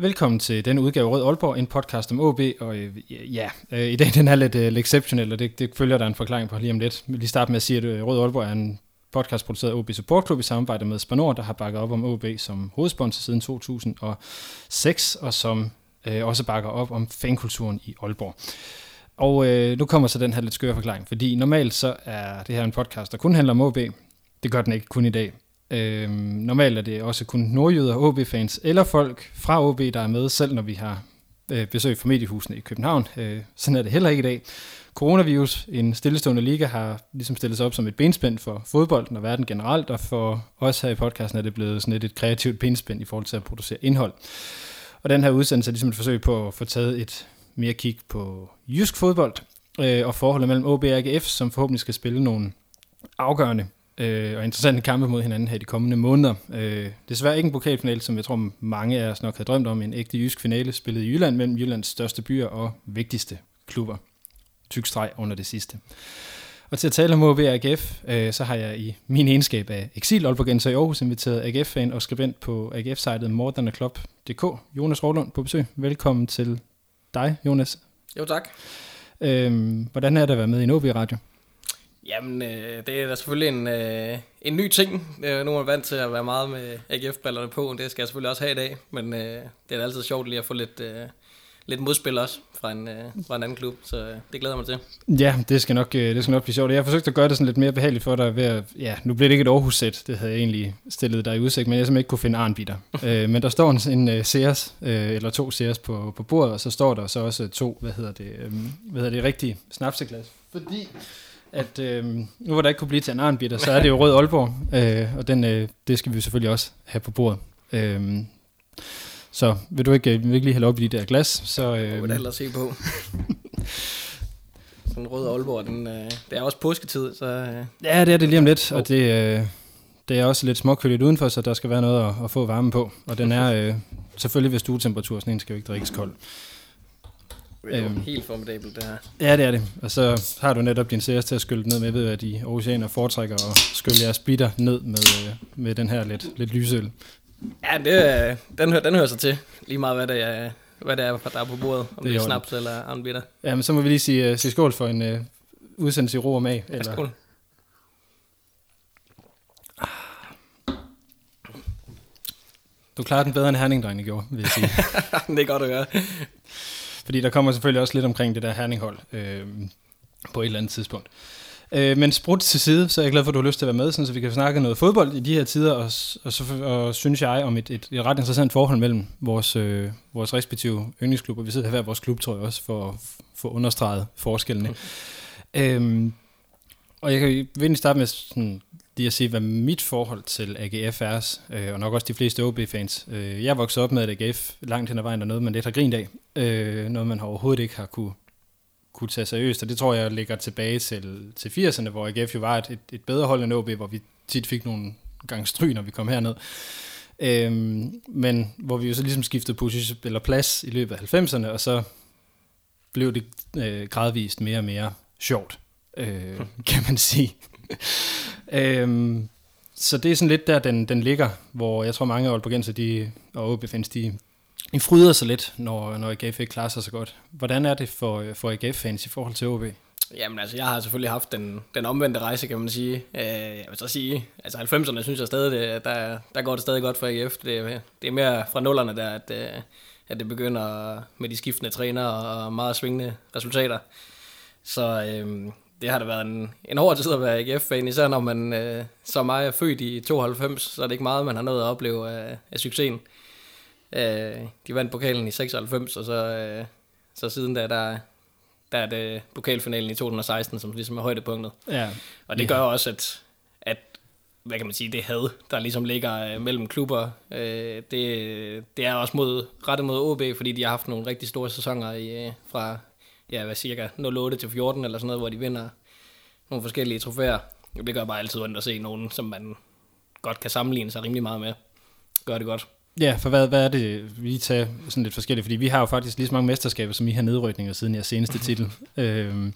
Velkommen til denne udgave Rød Aalborg, en podcast om OB, og øh, ja, øh, i dag den er lidt, uh, lidt exceptionel, og det, det følger der en forklaring på lige om lidt. Jeg vil lige starte med at sige, at øh, Rød Aalborg er en podcast produceret af OB Support Club i samarbejde med Spanor, der har bakket op om OB som hovedsponsor siden 2006, og som øh, også bakker op om fankulturen i Aalborg. Og øh, nu kommer så den her lidt skøre forklaring, fordi normalt så er det her en podcast, der kun handler om OB. Det gør den ikke kun i dag. Øh, normalt er det også kun nordjyder, OB-fans eller folk fra OB, der er med, selv når vi har øh, besøg fra mediehusene i København. Øh, sådan er det heller ikke i dag. Coronavirus, en stillestående liga, har ligesom stillet sig op som et benspænd for fodbolden og verden generelt, og for os her i podcasten er det blevet sådan et, et kreativt benspænd i forhold til at producere indhold. Og den her udsendelse er ligesom et forsøg på at få taget et mere kig på jysk fodbold øh, og forholdet mellem OB og AGF, som forhåbentlig skal spille nogle afgørende øh, og interessante kampe mod hinanden her i de kommende måneder. Øh, desværre ikke en pokalfinale, som jeg tror mange af os nok havde drømt om. En ægte jysk finale spillet i Jylland mellem Jyllands største byer og vigtigste klubber. Tyk streg under det sidste. Og til at tale om OB AGF, øh, så har jeg i min egenskab af eksil Aalborgenser i Aarhus inviteret AGF-fan og skribent på AGF-sitet mordernerklub.dk, Jonas Rålund på besøg. Velkommen til dig, Jonas. Jo, tak. Øh, hvordan er det at være med i en OB-radio? Jamen, øh, det er da selvfølgelig en, øh, en ny ting. Øh, nu er man vant til at være meget med AGF-brillerne på, det skal jeg selvfølgelig også have i dag. Men øh, det er da altid sjovt lige at få lidt, øh, lidt modspil også fra en, øh, fra en anden klub, så øh, det glæder jeg mig til. Ja, det skal, nok, øh, det skal nok blive sjovt. Jeg har forsøgt at gøre det sådan lidt mere behageligt for dig ved at, ja, nu bliver det ikke et Aarhus-sæt, det havde jeg egentlig stillet dig i udsigt, men jeg simpelthen ikke kunne finde arnbitter. øh, men der står en, en uh, Sears, øh, eller to Sears på, på bordet, og så står der så også to, hvad hedder det, øh, hvad hedder det rigtige snapseglas. Fordi at øh, nu hvor der ikke kunne blive til en arnbitter, så er det jo Rød Aalborg, øh, og den, øh, det skal vi selvfølgelig også have på bordet. Øh, så vil du ikke, vil ikke lige hælde op i de der glas? Så, øh, det vil ellers se på. Sådan rød Aalborg, den, øh, det er også påsketid, så... Øh. Ja, det er det lige om lidt, og det, øh, det er også lidt småkøligt udenfor, så der skal være noget at, at få varme på. Og den er øh, selvfølgelig ved stuetemperatur, sådan en skal jo ikke drikkes kold. Det er øhm, helt formidabelt, det her. Ja, det er det. Og så har du netop din CS til at skylde ned med. Ved, at de oceaner foretrækker at skylle jeres bitter ned med, øh, med den her lidt, lidt lysøl. Ja, det, den, hører, den hører sig til. Lige meget, hvad det er, hvad det er der er på bordet. Om det, det er snaps eller armbitter. Ja, men så må vi lige sige, uh, sige skål for en uh, udsendelse i ro og mag. Eller? Ja, skål. Du klarer den bedre end Herning, gjorde, vil jeg sige. det er godt at gøre. Fordi der kommer selvfølgelig også lidt omkring det der herninghold øh, på et eller andet tidspunkt. Øh, men sprut til side, så er jeg glad for, at du har lyst til at være med, sådan, så vi kan snakke noget fodbold i de her tider, og, og, så, og synes jeg om et, et, et ret interessant forhold mellem vores, øh, vores respektive yndlingsklubber. Vi sidder her vores klub, tror jeg også, for at få understreget forskellene. Okay. Øhm, og jeg kan vil starte med sådan, lige at se, hvad mit forhold til AGF er, øh, og nok også de fleste OB-fans. Øh, jeg vokset op med, at AGF langt hen ad vejen er noget, man lidt har grint af. Øh, noget, man overhovedet ikke har kunne, kunne tage seriøst, og det tror jeg ligger tilbage til, til 80'erne, hvor AGF jo var et, et, et bedre hold end OB, hvor vi tit fik nogle gange stry, når vi kom herned. Øhm, men hvor vi jo så ligesom skiftede position, eller plads i løbet af 90'erne, og så blev det øh, gradvist mere og mere sjovt, øh, kan man sige øhm, så det er sådan lidt der, den, den ligger, hvor jeg tror mange Aalborgenser de, og OB-fans, de, de fryder sig lidt, når, når AGF ikke klarer sig så godt. Hvordan er det for, for AGF-fans i forhold til OB? Jamen altså, jeg har selvfølgelig haft den, den omvendte rejse, kan man sige. Øh, jeg vil så sige, altså 90'erne synes jeg stadig, det, der, der går det stadig godt for AGF. Det, det er mere fra nullerne der, at, øh, at det begynder med de skiftende trænere og meget svingende resultater. Så øh, det har da været en, en hård tid at være AGF-fan, især når man øh, som mig er født i 92, så er det ikke meget, man har nået at opleve af, af succesen. Øh, de vandt pokalen i 96, og så, øh, så siden da, der, der er det pokalfinalen i 2016, som ligesom er højdepunktet. Ja. Og det gør også, at, at hvad kan man sige, det had, der ligesom ligger øh, mellem klubber. Øh, det, det er også mod, rettet mod OB, fordi de har haft nogle rigtig store sæsoner i, øh, fra ja, hvad cirka 08 til 14 eller sådan noget, hvor de vinder nogle forskellige trofæer. Det gør bare altid ondt at se nogen, som man godt kan sammenligne sig rimelig meget med. Gør det godt. Ja, for hvad, hvad er det, vi tager sådan lidt forskelligt? Fordi vi har jo faktisk lige så mange mesterskaber, som I har nedrykninger siden jeres seneste titel. øhm,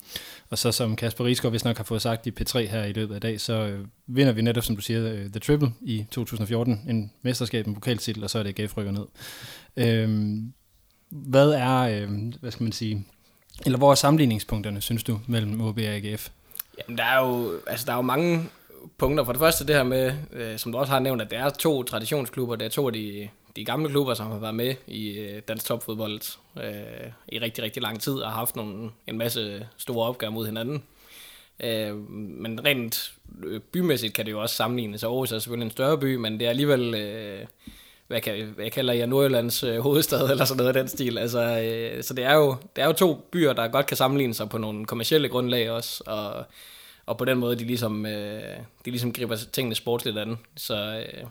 og så som Kasper Riesgaard hvis nok har fået sagt i P3 her i løbet af dag, så øh, vinder vi netop, som du siger, øh, The Triple i 2014. En mesterskab, en pokaltitel, og så er det AGF rykker ned. Øhm, hvad er, øh, hvad skal man sige, eller hvor er sammenligningspunkterne, synes du, mellem OB og AGF? Jamen, der er jo, altså, der er jo mange punkter. For det første det her med, øh, som du også har nævnt, at det er to traditionsklubber. Det er to af de, de gamle klubber, som har været med i øh, dansk topfodbold øh, i rigtig, rigtig lang tid og har haft nogle, en masse store opgaver mod hinanden. Øh, men rent øh, bymæssigt kan det jo også sammenlignes. Aarhus er selvfølgelig en større by, men det er alligevel... Øh, hvad, kan, hvad kalder jeg Nordjyllands øh, hovedstad, eller sådan noget af den stil. Altså, øh, så det er, jo, det er jo to byer, der godt kan sammenligne sig på nogle kommersielle grundlag også, og, og på den måde, de ligesom, øh, de ligesom griber tingene sportsligt an. Så, øh,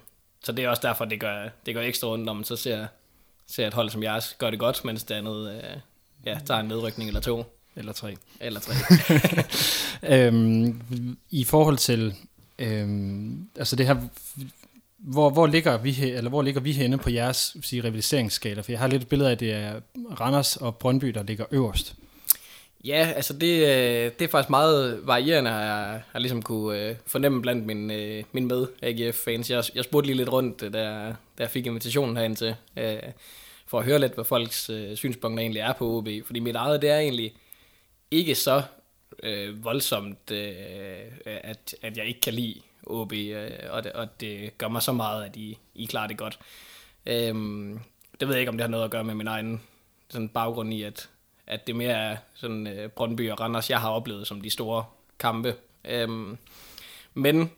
så det er også derfor, det gør, det gør ekstra rundt, når man så ser, ser et hold som jeres gør det godt, mens det andet øh, ja, tager en nedrykning eller to. Eller tre. Eller tre. øhm, I forhold til øhm, altså det her hvor, hvor, ligger vi, eller hvor ligger vi henne på jeres sige, rivaliseringsskala? For jeg har lidt et billede af, at det er Randers og Brøndby, der ligger øverst. Ja, altså det, øh, det er faktisk meget varierende, jeg har ligesom kunne øh, fornemme blandt mine, øh, mine med AGF-fans. Jeg, jeg spurgte lige lidt rundt, øh, da, da jeg fik invitationen herind til, øh, for at høre lidt, hvad folks synspunkter egentlig er på OB. Fordi mit eget, det er egentlig ikke så øh, voldsomt, øh, at, at jeg ikke kan lide OB, øh, og, det, og det gør mig så meget, at I, I klarer det godt. Øhm, det ved jeg ikke, om det har noget at gøre med min egen sådan baggrund i, at, at det mere er sådan øh, Brøndby og Randers, jeg har oplevet som de store kampe. Øhm, men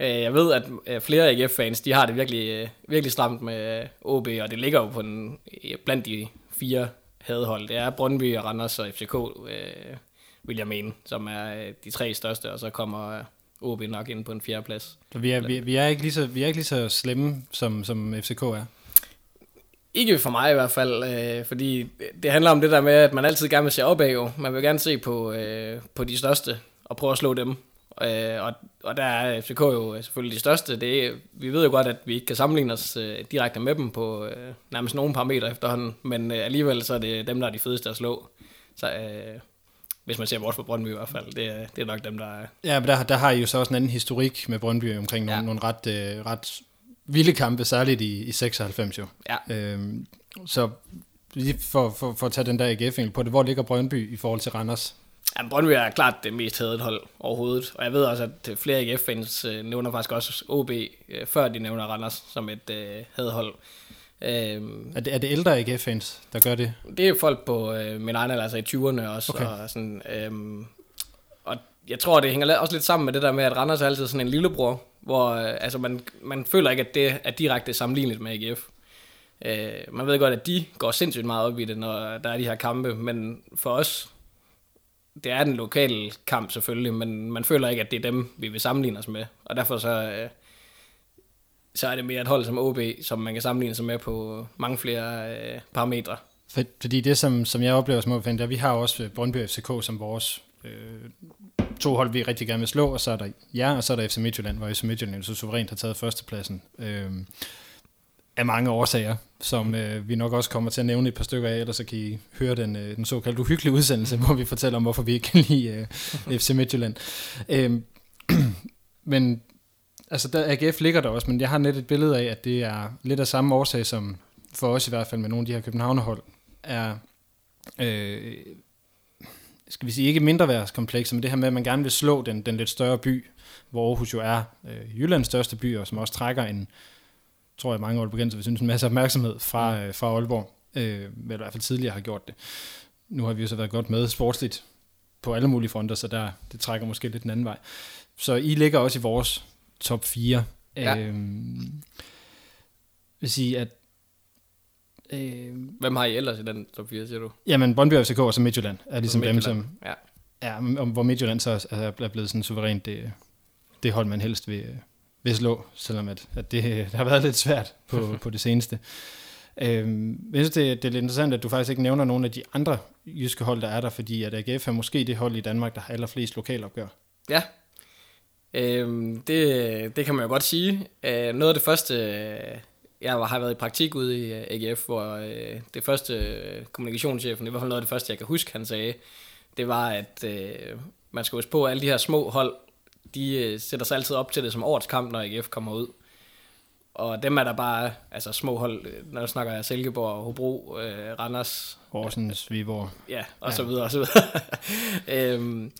øh, jeg ved, at øh, flere AGF-fans, de har det virkelig, øh, virkelig stramt med øh, OB, og det ligger jo på den, øh, blandt de fire hadehold. Det er Brøndby og Randers og FCK, øh, vil jeg mene, som er øh, de tre største, og så kommer OB nok ind på en fjerde plads. Så vi er, vi, vi, er ikke lige så, vi er ikke lige så slemme, som, som FCK er? Ikke for mig i hvert fald, øh, fordi det handler om det der med, at man altid gerne vil se opad jo. Man vil gerne se på, øh, på de største og prøve at slå dem. Øh, og, og der er FCK jo selvfølgelig de største. Det er, vi ved jo godt, at vi ikke kan sammenligne os øh, direkte med dem på øh, nærmest nogle parametre efterhånden, men øh, alligevel så er det dem, der er de fedeste at slå. Så øh, hvis man ser bort fra Brøndby i hvert fald. Det, er, det er nok dem, der er... Ja, men der, der har I jo så også en anden historik med Brøndby omkring nogle, ja. nogle ret, øh, ret vilde kampe, særligt i, i 96 jo. Ja. Øhm, så lige for, for, for at tage den der AGF på det, hvor ligger Brøndby i forhold til Randers? Ja, Brøndby er klart det mest hadet hold overhovedet, og jeg ved også, at flere AGF-fans øh, nævner faktisk også OB, øh, før de nævner Randers som et øh, hadehold. Øhm, er, det, er det ældre AGF-fans, der gør det? Det er folk på øh, min egen alder, altså i 20'erne også. Okay. Og, sådan, øhm, og jeg tror, det hænger også lidt sammen med det der med, at Randers er altid sådan en lillebror, hvor øh, altså man, man føler ikke, at det er direkte sammenligneligt med AGF. Øh, man ved godt, at de går sindssygt meget op i det, når der er de her kampe, men for os, det er den lokale kamp selvfølgelig, men man føler ikke, at det er dem, vi vil sammenligne os med. Og derfor så... Øh, så er det mere et hold som OB, som man kan sammenligne sig med på mange flere øh, parametre. For, fordi det, som, som jeg oplever som OB-fan, der vi har også øh, Brøndby FCK som vores øh, to hold, vi rigtig gerne vil slå, og så er der ja, og så er der FC Midtjylland, hvor FC Midtjylland så suverænt har taget førstepladsen. Øh, af mange årsager, som øh, vi nok også kommer til at nævne et par stykker af, ellers så kan I høre den, øh, den såkaldte uhyggelige udsendelse, hvor vi fortæller om, hvorfor vi ikke kan lide øh, FC Midtjylland. Øh, men altså der, AGF ligger der også, men jeg har net et billede af, at det er lidt af samme årsag, som for os i hvert fald med nogle af de her Københavnerhold, er, øh, skal vi sige, ikke mindre værtskomplekse, men det her med, at man gerne vil slå den, den lidt større by, hvor Aarhus jo er øh, Jyllands største by, og som også trækker en, tror jeg mange Aalborgenser vil synes, en masse opmærksomhed fra, øh, fra Aalborg, øh, eller i hvert fald tidligere har gjort det. Nu har vi jo så været godt med sportsligt på alle mulige fronter, så der, det trækker måske lidt den anden vej. Så I ligger også i vores top 4. Ja. Øhm, vil sige, at Øh, Hvem har I ellers i den top 4, siger du? Jamen, Brøndby FCK og så Midtjylland er ligesom dem, som... Ja. Ja, hvor Midtjylland så er blevet sådan suverænt det, det hold, man helst vil, vil slå, selvom at, at det, det har været lidt svært på, på det seneste. Øhm, jeg synes, det, det er lidt interessant, at du faktisk ikke nævner nogle af de andre jyske hold, der er der, fordi at AGF er måske det hold i Danmark, der har allerflest lokalopgør. Ja, øhm, det, det kan man jo godt sige. Øh, noget af det første, jeg har været i praktik ude i AGF, hvor øh, det første kommunikationschefen, i hvert fald noget af det første, jeg kan huske, han sagde, det var, at øh, man skal huske på, at alle de her små hold, de øh, sætter sig altid op til det som årets kamp, når AGF kommer ud. Og dem er der bare, altså små hold, når jeg snakker jeg Silkeborg, Hobro, øh, Randers. Horsens, Viborg. Ja, og ja. så videre, og så videre. øhm,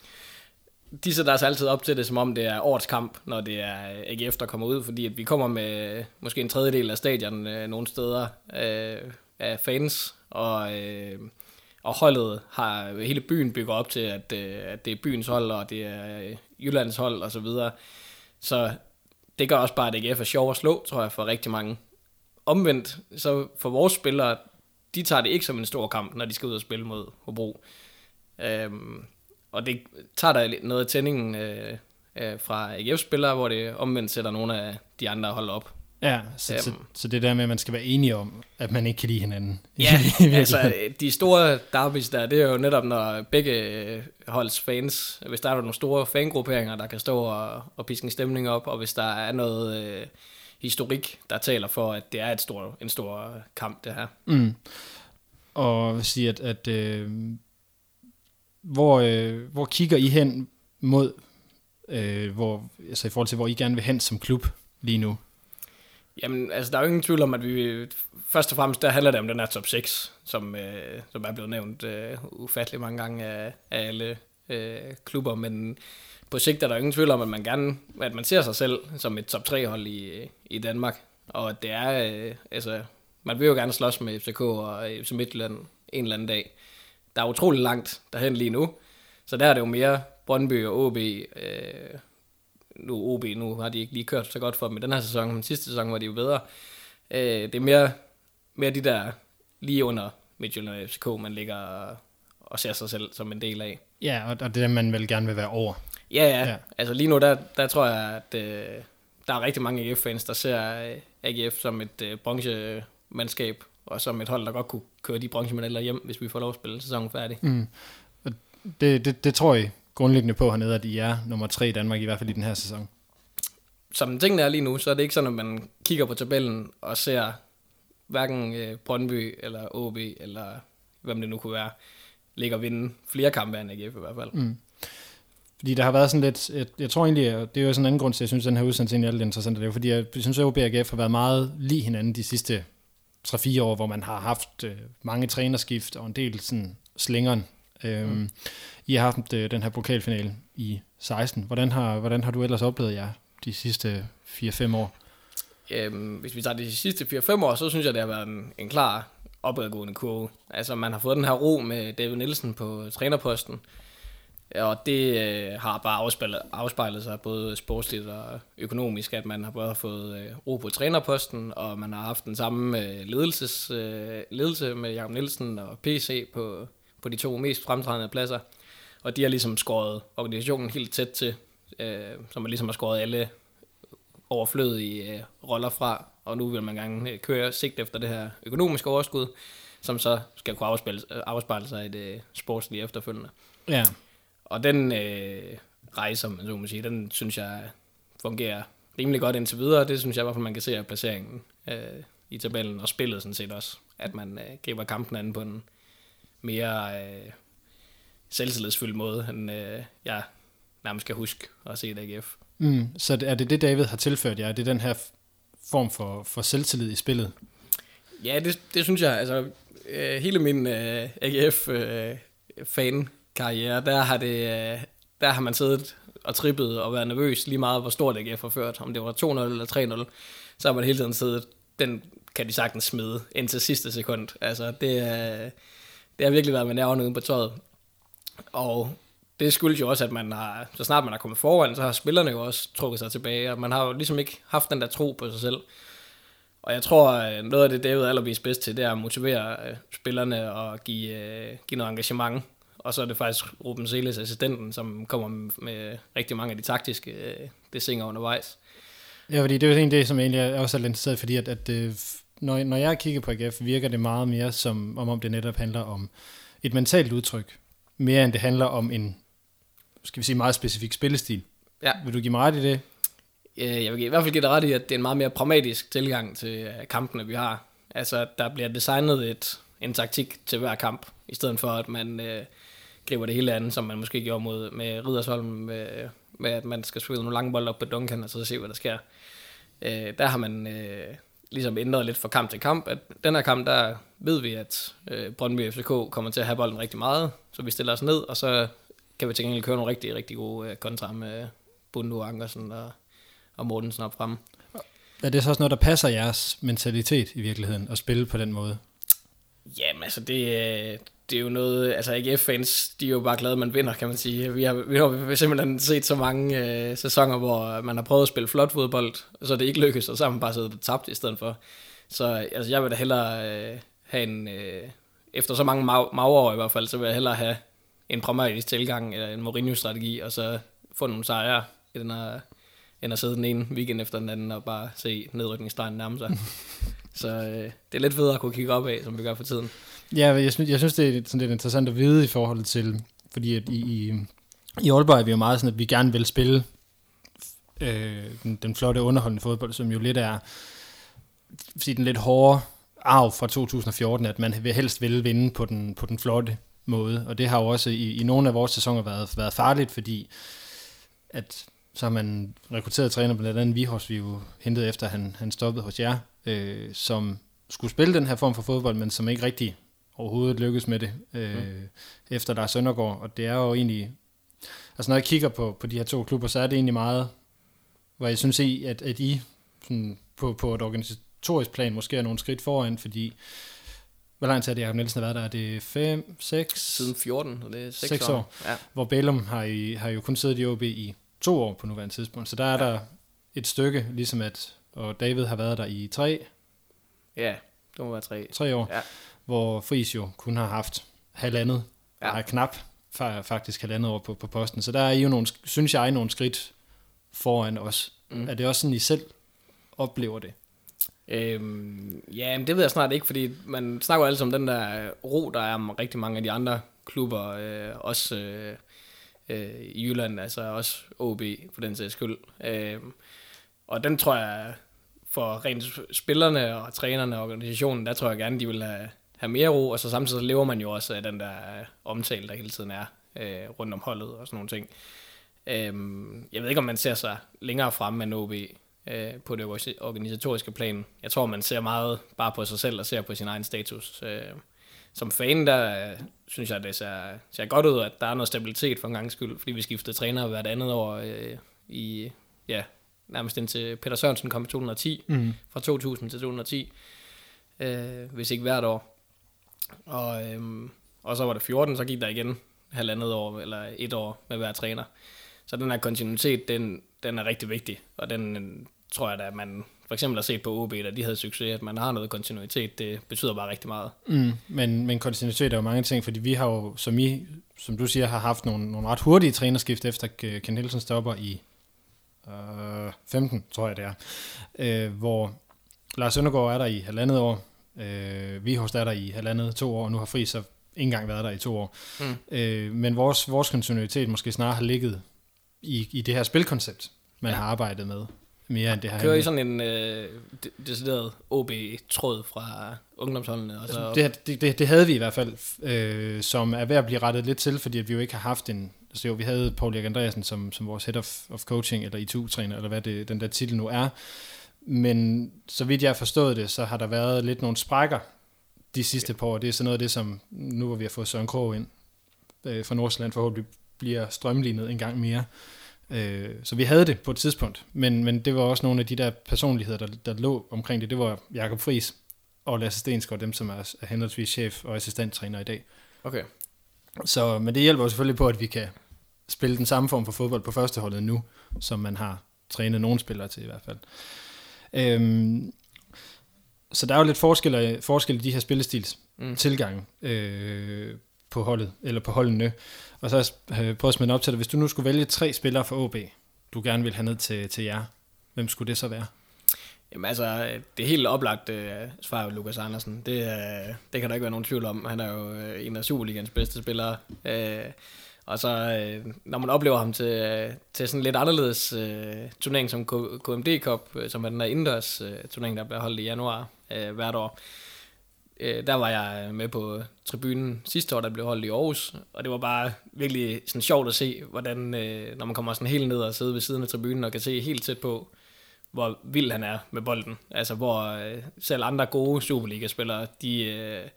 de sætter os altid op til det, som om det er årets kamp, når det er øh, AGF, der kommer ud, fordi at vi kommer med øh, måske en tredjedel af stadion øh, nogle steder øh, af fans, og, øh, og holdet har hele byen bygget op til, at, øh, at det er byens hold, og det er øh, Jyllands hold, og så videre. Så det gør også bare, at AGF er sjov at slå, tror jeg, for rigtig mange. Omvendt, så for vores spillere, de tager det ikke som en stor kamp, når de skal ud og spille mod Hobro. Øhm, og det tager der noget af tændingen øh, øh, fra AGF-spillere, hvor det omvendt sætter nogle af de andre hold op. Ja, så, um, så, så det der med, at man skal være enige om, at man ikke kan lide hinanden. Ja, altså de store derbys der, det er jo netop, når begge holds fans, hvis der er nogle store fangrupperinger, der kan stå og, og piske en stemning op, og hvis der er noget øh, historik, der taler for, at det er et stor, en stor kamp, det her. Mm. Og sige, at, at øh, hvor, øh, hvor kigger I hen mod, øh, hvor, altså i forhold til, hvor I gerne vil hen som klub lige nu? Jamen, altså, der er jo ingen tvivl om, at vi først og fremmest, der handler det om den her top 6, som, øh, som er blevet nævnt øh, ufattelig mange gange af, af alle øh, klubber, men på sigt er der jo ingen tvivl om, at man gerne, at man ser sig selv som et top 3 hold i, i Danmark, og det er, øh, altså, man vil jo gerne slås med FCK og FC Midtjylland en eller anden dag. Der er utrolig langt derhen lige nu, så der er det jo mere Brøndby og OB, øh, nu OB, nu har de ikke lige kørt så godt for dem i den her sæson, men sidste sæson var de jo bedre. Øh, det er mere, mere de der lige under Midtjylland og FCK, man ligger og ser sig selv som en del af. Ja, og, og det er man vel gerne vil være over. Ja, ja. ja. Altså lige nu, der, der tror jeg, at øh, der er rigtig mange AGF-fans, der ser øh, AGF som et øh, bronzemandskab, og som et hold, der godt kunne køre de bronzemedaljer hjem, hvis vi får lov at spille sæsonen færdig. Mm. Det, det, det tror jeg grundlæggende på hernede, at I er nummer tre i Danmark, i hvert fald i den her sæson? Som tingene er lige nu, så er det ikke sådan, at man kigger på tabellen og ser hverken øh, Brøndby eller OB eller hvem det nu kunne være, ligger og vinde flere kampe end AGF i hvert fald. Mm. Fordi der har været sådan lidt, jeg, jeg tror egentlig, at det er jo sådan en anden grund til, at jeg synes, at den her udsendelse er lidt interessant, det er jo fordi, jeg synes, at OB og AGF har været meget lige hinanden de sidste 3-4 år, hvor man har haft øh, mange trænerskift og en del sådan slingeren. Øhm, mm. I har haft øh, den her pokalfinale i 16. Hvordan har, hvordan har du ellers oplevet jer de sidste 4-5 år? Øhm, hvis vi tager de sidste 4-5 år, så synes jeg, det har været en, en klar opadgående kurve. Altså, man har fået den her ro med David Nielsen på trænerposten, Øh, og det øh, har bare afspejlet, afspejlet sig både sportsligt og økonomisk, at man har både fået øh, ro på trænerposten, og man har haft den samme øh, ledelses, øh, ledelse med Jakob Nielsen og PC på, på de to mest fremtrædende pladser. Og de har ligesom skåret organisationen helt tæt til, øh, som man ligesom har skåret alle overflødige øh, roller fra, og nu vil man gerne øh, køre sigt efter det her økonomiske overskud, som så skal kunne afspejle, afspejle sig i det sportslige efterfølgende. Ja. Og den øh, rejse, man så må sige, den synes jeg fungerer rimelig godt indtil videre. Det synes jeg i hvert fald, man kan se af placeringen øh, i tabellen, og spillet sådan set også, at man øh, griber kampen an på en mere øh, selvtillidsfyldt måde, end øh, jeg nærmest kan huske at se et AGF. Mm, så er det det, David har tilført jer? Er det den her form for, for selvtillid i spillet? Ja, det, det synes jeg. Altså, øh, hele min øh, AGF-fan-karriere, øh, der har det... Øh, der har man siddet og trippet og været nervøs lige meget, hvor stort AGF har ført. Om det var 2-0 eller 3-0, så har man hele tiden siddet, den kan de sagtens smide indtil sidste sekund. Altså, det, øh, det har virkelig været med nerverne uden på tøjet. Og det skyldes jo også, at man har, så snart man er kommet foran, så har spillerne jo også trukket sig tilbage, og man har jo ligesom ikke haft den der tro på sig selv. Og jeg tror, øh, noget af det, David er bedst til, det er at motivere spillerne og give, give noget engagement. Og så er det faktisk Ruben Seles, assistenten, som kommer med rigtig mange af de taktiske øh, desinger undervejs. Ja, fordi det er jo en det, som egentlig er også er lidt interesseret, fordi at, at øh, når, når jeg kigger på AGF, virker det meget mere som om, om det netop handler om et mentalt udtryk, mere end det handler om en, skal vi sige, meget specifik spillestil. Ja. Vil du give mig ret i det? Jeg vil i hvert fald give dig ret i, at det er en meget mere pragmatisk tilgang til øh, kampene, vi har. Altså, der bliver designet et, en taktik til hver kamp, i stedet for at man øh, griber det hele andet, som man måske gjorde mod, med Ridersholm, med, med at man skal spille nogle lange bolde op på Duncan, og så se, hvad der sker. Øh, der har man øh, ligesom ændret lidt fra kamp til kamp. At den her kamp, der ved vi, at øh, Brøndby FCK kommer til at have bolden rigtig meget, så vi stiller os ned, og så kan vi til gengæld køre nogle rigtig, rigtig gode øh, kontra med Bundu, Ankersen og, og Mortensen op fremme. Er det så også noget, der passer jeres mentalitet i virkeligheden, at spille på den måde? Jamen altså, det, øh, det er jo noget, altså AGF-fans, de er jo bare glade, man vinder, kan man sige. Vi har, vi har simpelthen set så mange øh, sæsoner, hvor man har prøvet at spille flot fodbold, og så er det ikke lykkes, og så har man bare siddet og tabt i stedet for. Så altså, jeg vil da hellere øh, have en, øh, efter så mange mag- i hvert fald, så vil jeg hellere have en pragmatisk tilgang, eller en Mourinho-strategi, og så få nogle sejre, end at, end at sidde den ene weekend efter den anden, og bare se nedrykningsstregen nærme sig. så øh, det er lidt federe at kunne kigge op af, som vi gør for tiden. Ja, jeg synes, jeg synes det er sådan lidt interessant at vide i forhold til, fordi at i, i, i Aalborg er vi jo meget sådan, at vi gerne vil spille øh, den, den flotte underholdende fodbold, som jo lidt er fordi den lidt hårde arv fra 2014, at man vil helst vil vinde på den, på den flotte måde, og det har jo også i, i nogle af vores sæsoner været, været farligt, fordi at så har man rekrutteret træner, blandt andet Vihors, vi jo hentede efter, han, han stoppede hos jer, øh, som skulle spille den her form for fodbold, men som ikke rigtig overhovedet lykkes med det, øh, mm. efter Lars Søndergaard, og det er jo egentlig, altså når jeg kigger på, på de her to klubber, så er det egentlig meget, hvor jeg synes i, at, at I sådan, på, på et organisatorisk plan måske er nogle skridt foran, fordi hvor lang tid er det, Jacob Nielsen har været der? Er det 5, 6? Siden 14, og det er 6, Seks år. år. Ja. Hvor Bælum har, I, har jo kun siddet i OB i to år på nuværende tidspunkt, så der er ja. der et stykke, ligesom at, og David har været der i tre, ja, det må være 3. tre år, Ja. Hvor Friis jo kun har haft halvandet, Ja. er knap fa- faktisk halvandet år på, på posten. Så der er I jo nogle, synes jeg, nogle skridt foran os. Mm. Er det også sådan, I selv oplever det? Øhm, ja, men det ved jeg snart ikke, fordi man snakker jo altid om den der ro, der er om rigtig mange af de andre klubber, øh, også øh, øh, i Jylland, altså også OB for den sags skyld. Øh, og den tror jeg, for rent spillerne og trænerne og organisationen, der tror jeg gerne, de vil have, have mere ro, og så samtidig så lever man jo også af den der øh, omtale, der hele tiden er øh, rundt om holdet og sådan nogle ting. Øhm, jeg ved ikke, om man ser sig længere frem end OB øh, på det organisatoriske plan. Jeg tror, man ser meget bare på sig selv og ser på sin egen status. Øh, som fan, der øh, synes jeg, det ser, ser godt ud, at der er noget stabilitet for en gang skyld, fordi vi skiftede træner hvert andet år øh, i, ja, nærmest indtil Peter Sørensen kom i 2010, Mm. fra 2000 til 2010, øh, hvis ikke hvert år. Og, øhm, og så var det 14, så gik der igen halvandet år, eller et år med hver træner. Så den her kontinuitet, den, den er rigtig vigtig, og den øh, tror jeg da, at man for eksempel har set på OB, da de havde succes, at man har noget kontinuitet, det betyder bare rigtig meget. Mm. Men, men kontinuitet er jo mange ting, fordi vi har jo, som I, som du siger, har haft nogle, nogle ret hurtige trænerskift efter Ken Nielsen stopper i øh, 15, tror jeg det er, øh, hvor Lars Søndergaard er der i halvandet år, øh, Vihorst er der i halvandet, to år, og nu har Friis så ikke engang været der i to år. Mm. Øh, men vores, vores kontinuitet måske snarere har ligget i, i det her spilkoncept, man Ja. har arbejdet med, mere end det her. Kører I sådan en øh, de- decideret OB-tråd fra ungdomsholdene? Og så Altså, det, det, det, det havde vi i hvert fald, øh, som er ved at blive rettet lidt til, fordi at vi jo ikke har haft en... Altså jo, vi havde Paul Erik Andreasen som, som vores head of, of coaching, eller ITU-træner, eller hvad det, den der titel nu er. Men så vidt jeg har forstået det, så har der været lidt nogle sprækker de sidste par år. Det er så noget af det, som nu hvor vi har fået Søren Krog ind øh, fra Nordsjælland, forhåbentlig bliver strømlignet en gang mere. Øh, så vi havde det på et tidspunkt, men, men det var også nogle af de der personligheder, der, der lå omkring det. Det var Jakob Friis og Lasse Stensgaard, dem som er, er henholdsvis chef og assistenttræner i dag. Okay. Så, men det hjælper jo selvfølgelig på, at vi kan spille den samme form for fodbold på førsteholdet nu, som man har trænet nogle spillere til i hvert fald. Øhm, så der er jo lidt forskel, forskel i de her spillestils Mm. tilgang øh, på holdet, eller på holdene. Og så har jeg øh, prøvet at smide op til dig, hvis du nu skulle vælge tre spillere for OB, du gerne vil have ned til, til jer, hvem skulle det så være? Jamen altså, det helt oplagt uh, svar er Lukas Andersen. Det, uh, det kan der ikke være nogen tvivl om. Han er jo uh, en af Superligans bedste spillere. Uh, og så, øh, når man oplever ham til, øh, til sådan en lidt anderledes øh, turnering som KMD Cup, øh, som er den der indendørs øh, turnering, der bliver holdt i januar øh, hvert år, øh, der var jeg øh, med på tribunen sidste år, der blev holdt i Aarhus, og det var bare virkelig sådan sjovt at se, hvordan, øh, når man kommer sådan helt ned og sidder ved siden af tribunen og kan se helt tæt på, hvor vild han er med bolden. Altså, hvor øh, selv andre gode Superliga-spillere, de, øh,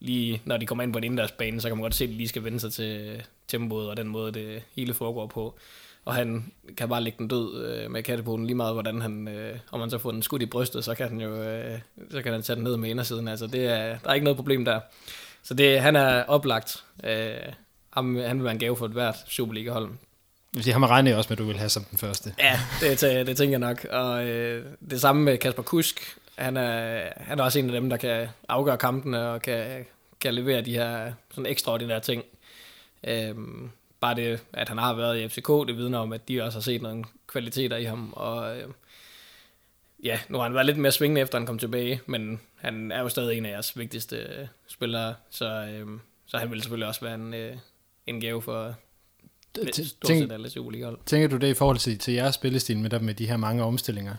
lige når de kommer ind på en indendørsbane, så kan man godt se, at de lige skal vende sig til tempoet og den måde, det hele foregår på. Og han kan bare lægge den død øh, med kattepoten lige meget, hvordan han, øh, om man så får den skudt i brystet, så kan han jo øh, så kan han tage den ned med indersiden. Altså, det er, der er ikke noget problem der. Så det, han er oplagt. Øh, han, han vil være en gave for et hvert Superliga-hold vil sige, ham regner jeg også med, at du vil have som den første. Ja, det, det tænker jeg nok. Og øh, det samme med Kasper Kusk. Han er, han er også en af dem, der kan afgøre kampene og kan, kan levere de her sådan ekstraordinære ting. Øhm, bare det, at han har været i FCK, det vidner om, at de også har set nogle kvaliteter i ham. Og øh, ja, nu har han været lidt mere svingende, efter han kom tilbage, men han er jo stadig en af jeres vigtigste øh, spillere, så, øh, så han vil selvfølgelig også være en, øh, en gave for, Tænk, alle Superliga-hold. Tænker du det i forhold til, til jeres spillestil med, der, med de her mange omstillinger?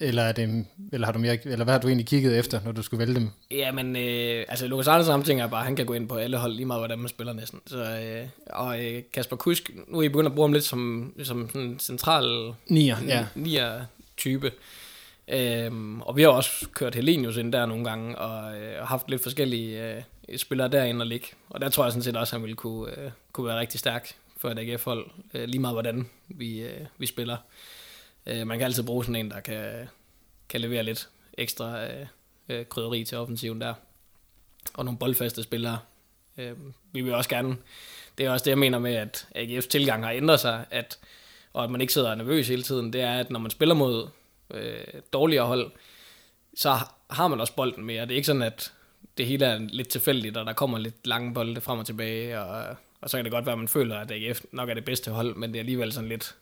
Eller, er det, eller, har du mere, eller hvad har du egentlig kigget efter, når du skulle vælge dem? Ja, men øh, altså Lukas Andersen jeg bare, han kan gå ind på alle hold lige meget, hvordan man spiller næsten. Så, øh, og øh, Kasper Kusk, nu er I begyndt at bruge ham lidt som, som sådan en central nier, ja. nier type. Øhm, og vi har også kørt Helenius ind der nogle gange, og øh, haft lidt forskellige øh, spillere derinde og ligge. Og der tror jeg sådan set også, at han ville kunne, øh, kunne være rigtig stærk for et AGF-hold, øh, lige meget hvordan vi, øh, vi spiller. Øh, man kan altid bruge sådan en, der kan, kan levere lidt ekstra øh, øh, krydderi til offensiven der. Og nogle boldfaste spillere. Øh, vi vil også gerne, det er også det, jeg mener med, at AGF's tilgang har ændret sig, at, og at man ikke sidder nervøs hele tiden, det er, at når man spiller mod øh, dårligere hold, så har man også bolden mere. Det er ikke sådan, at det hele er lidt tilfældigt, og der kommer lidt lange bolde frem og tilbage, og, og så kan det godt være, at man føler, at AGF nok er det bedste hold, men det er alligevel sådan lidt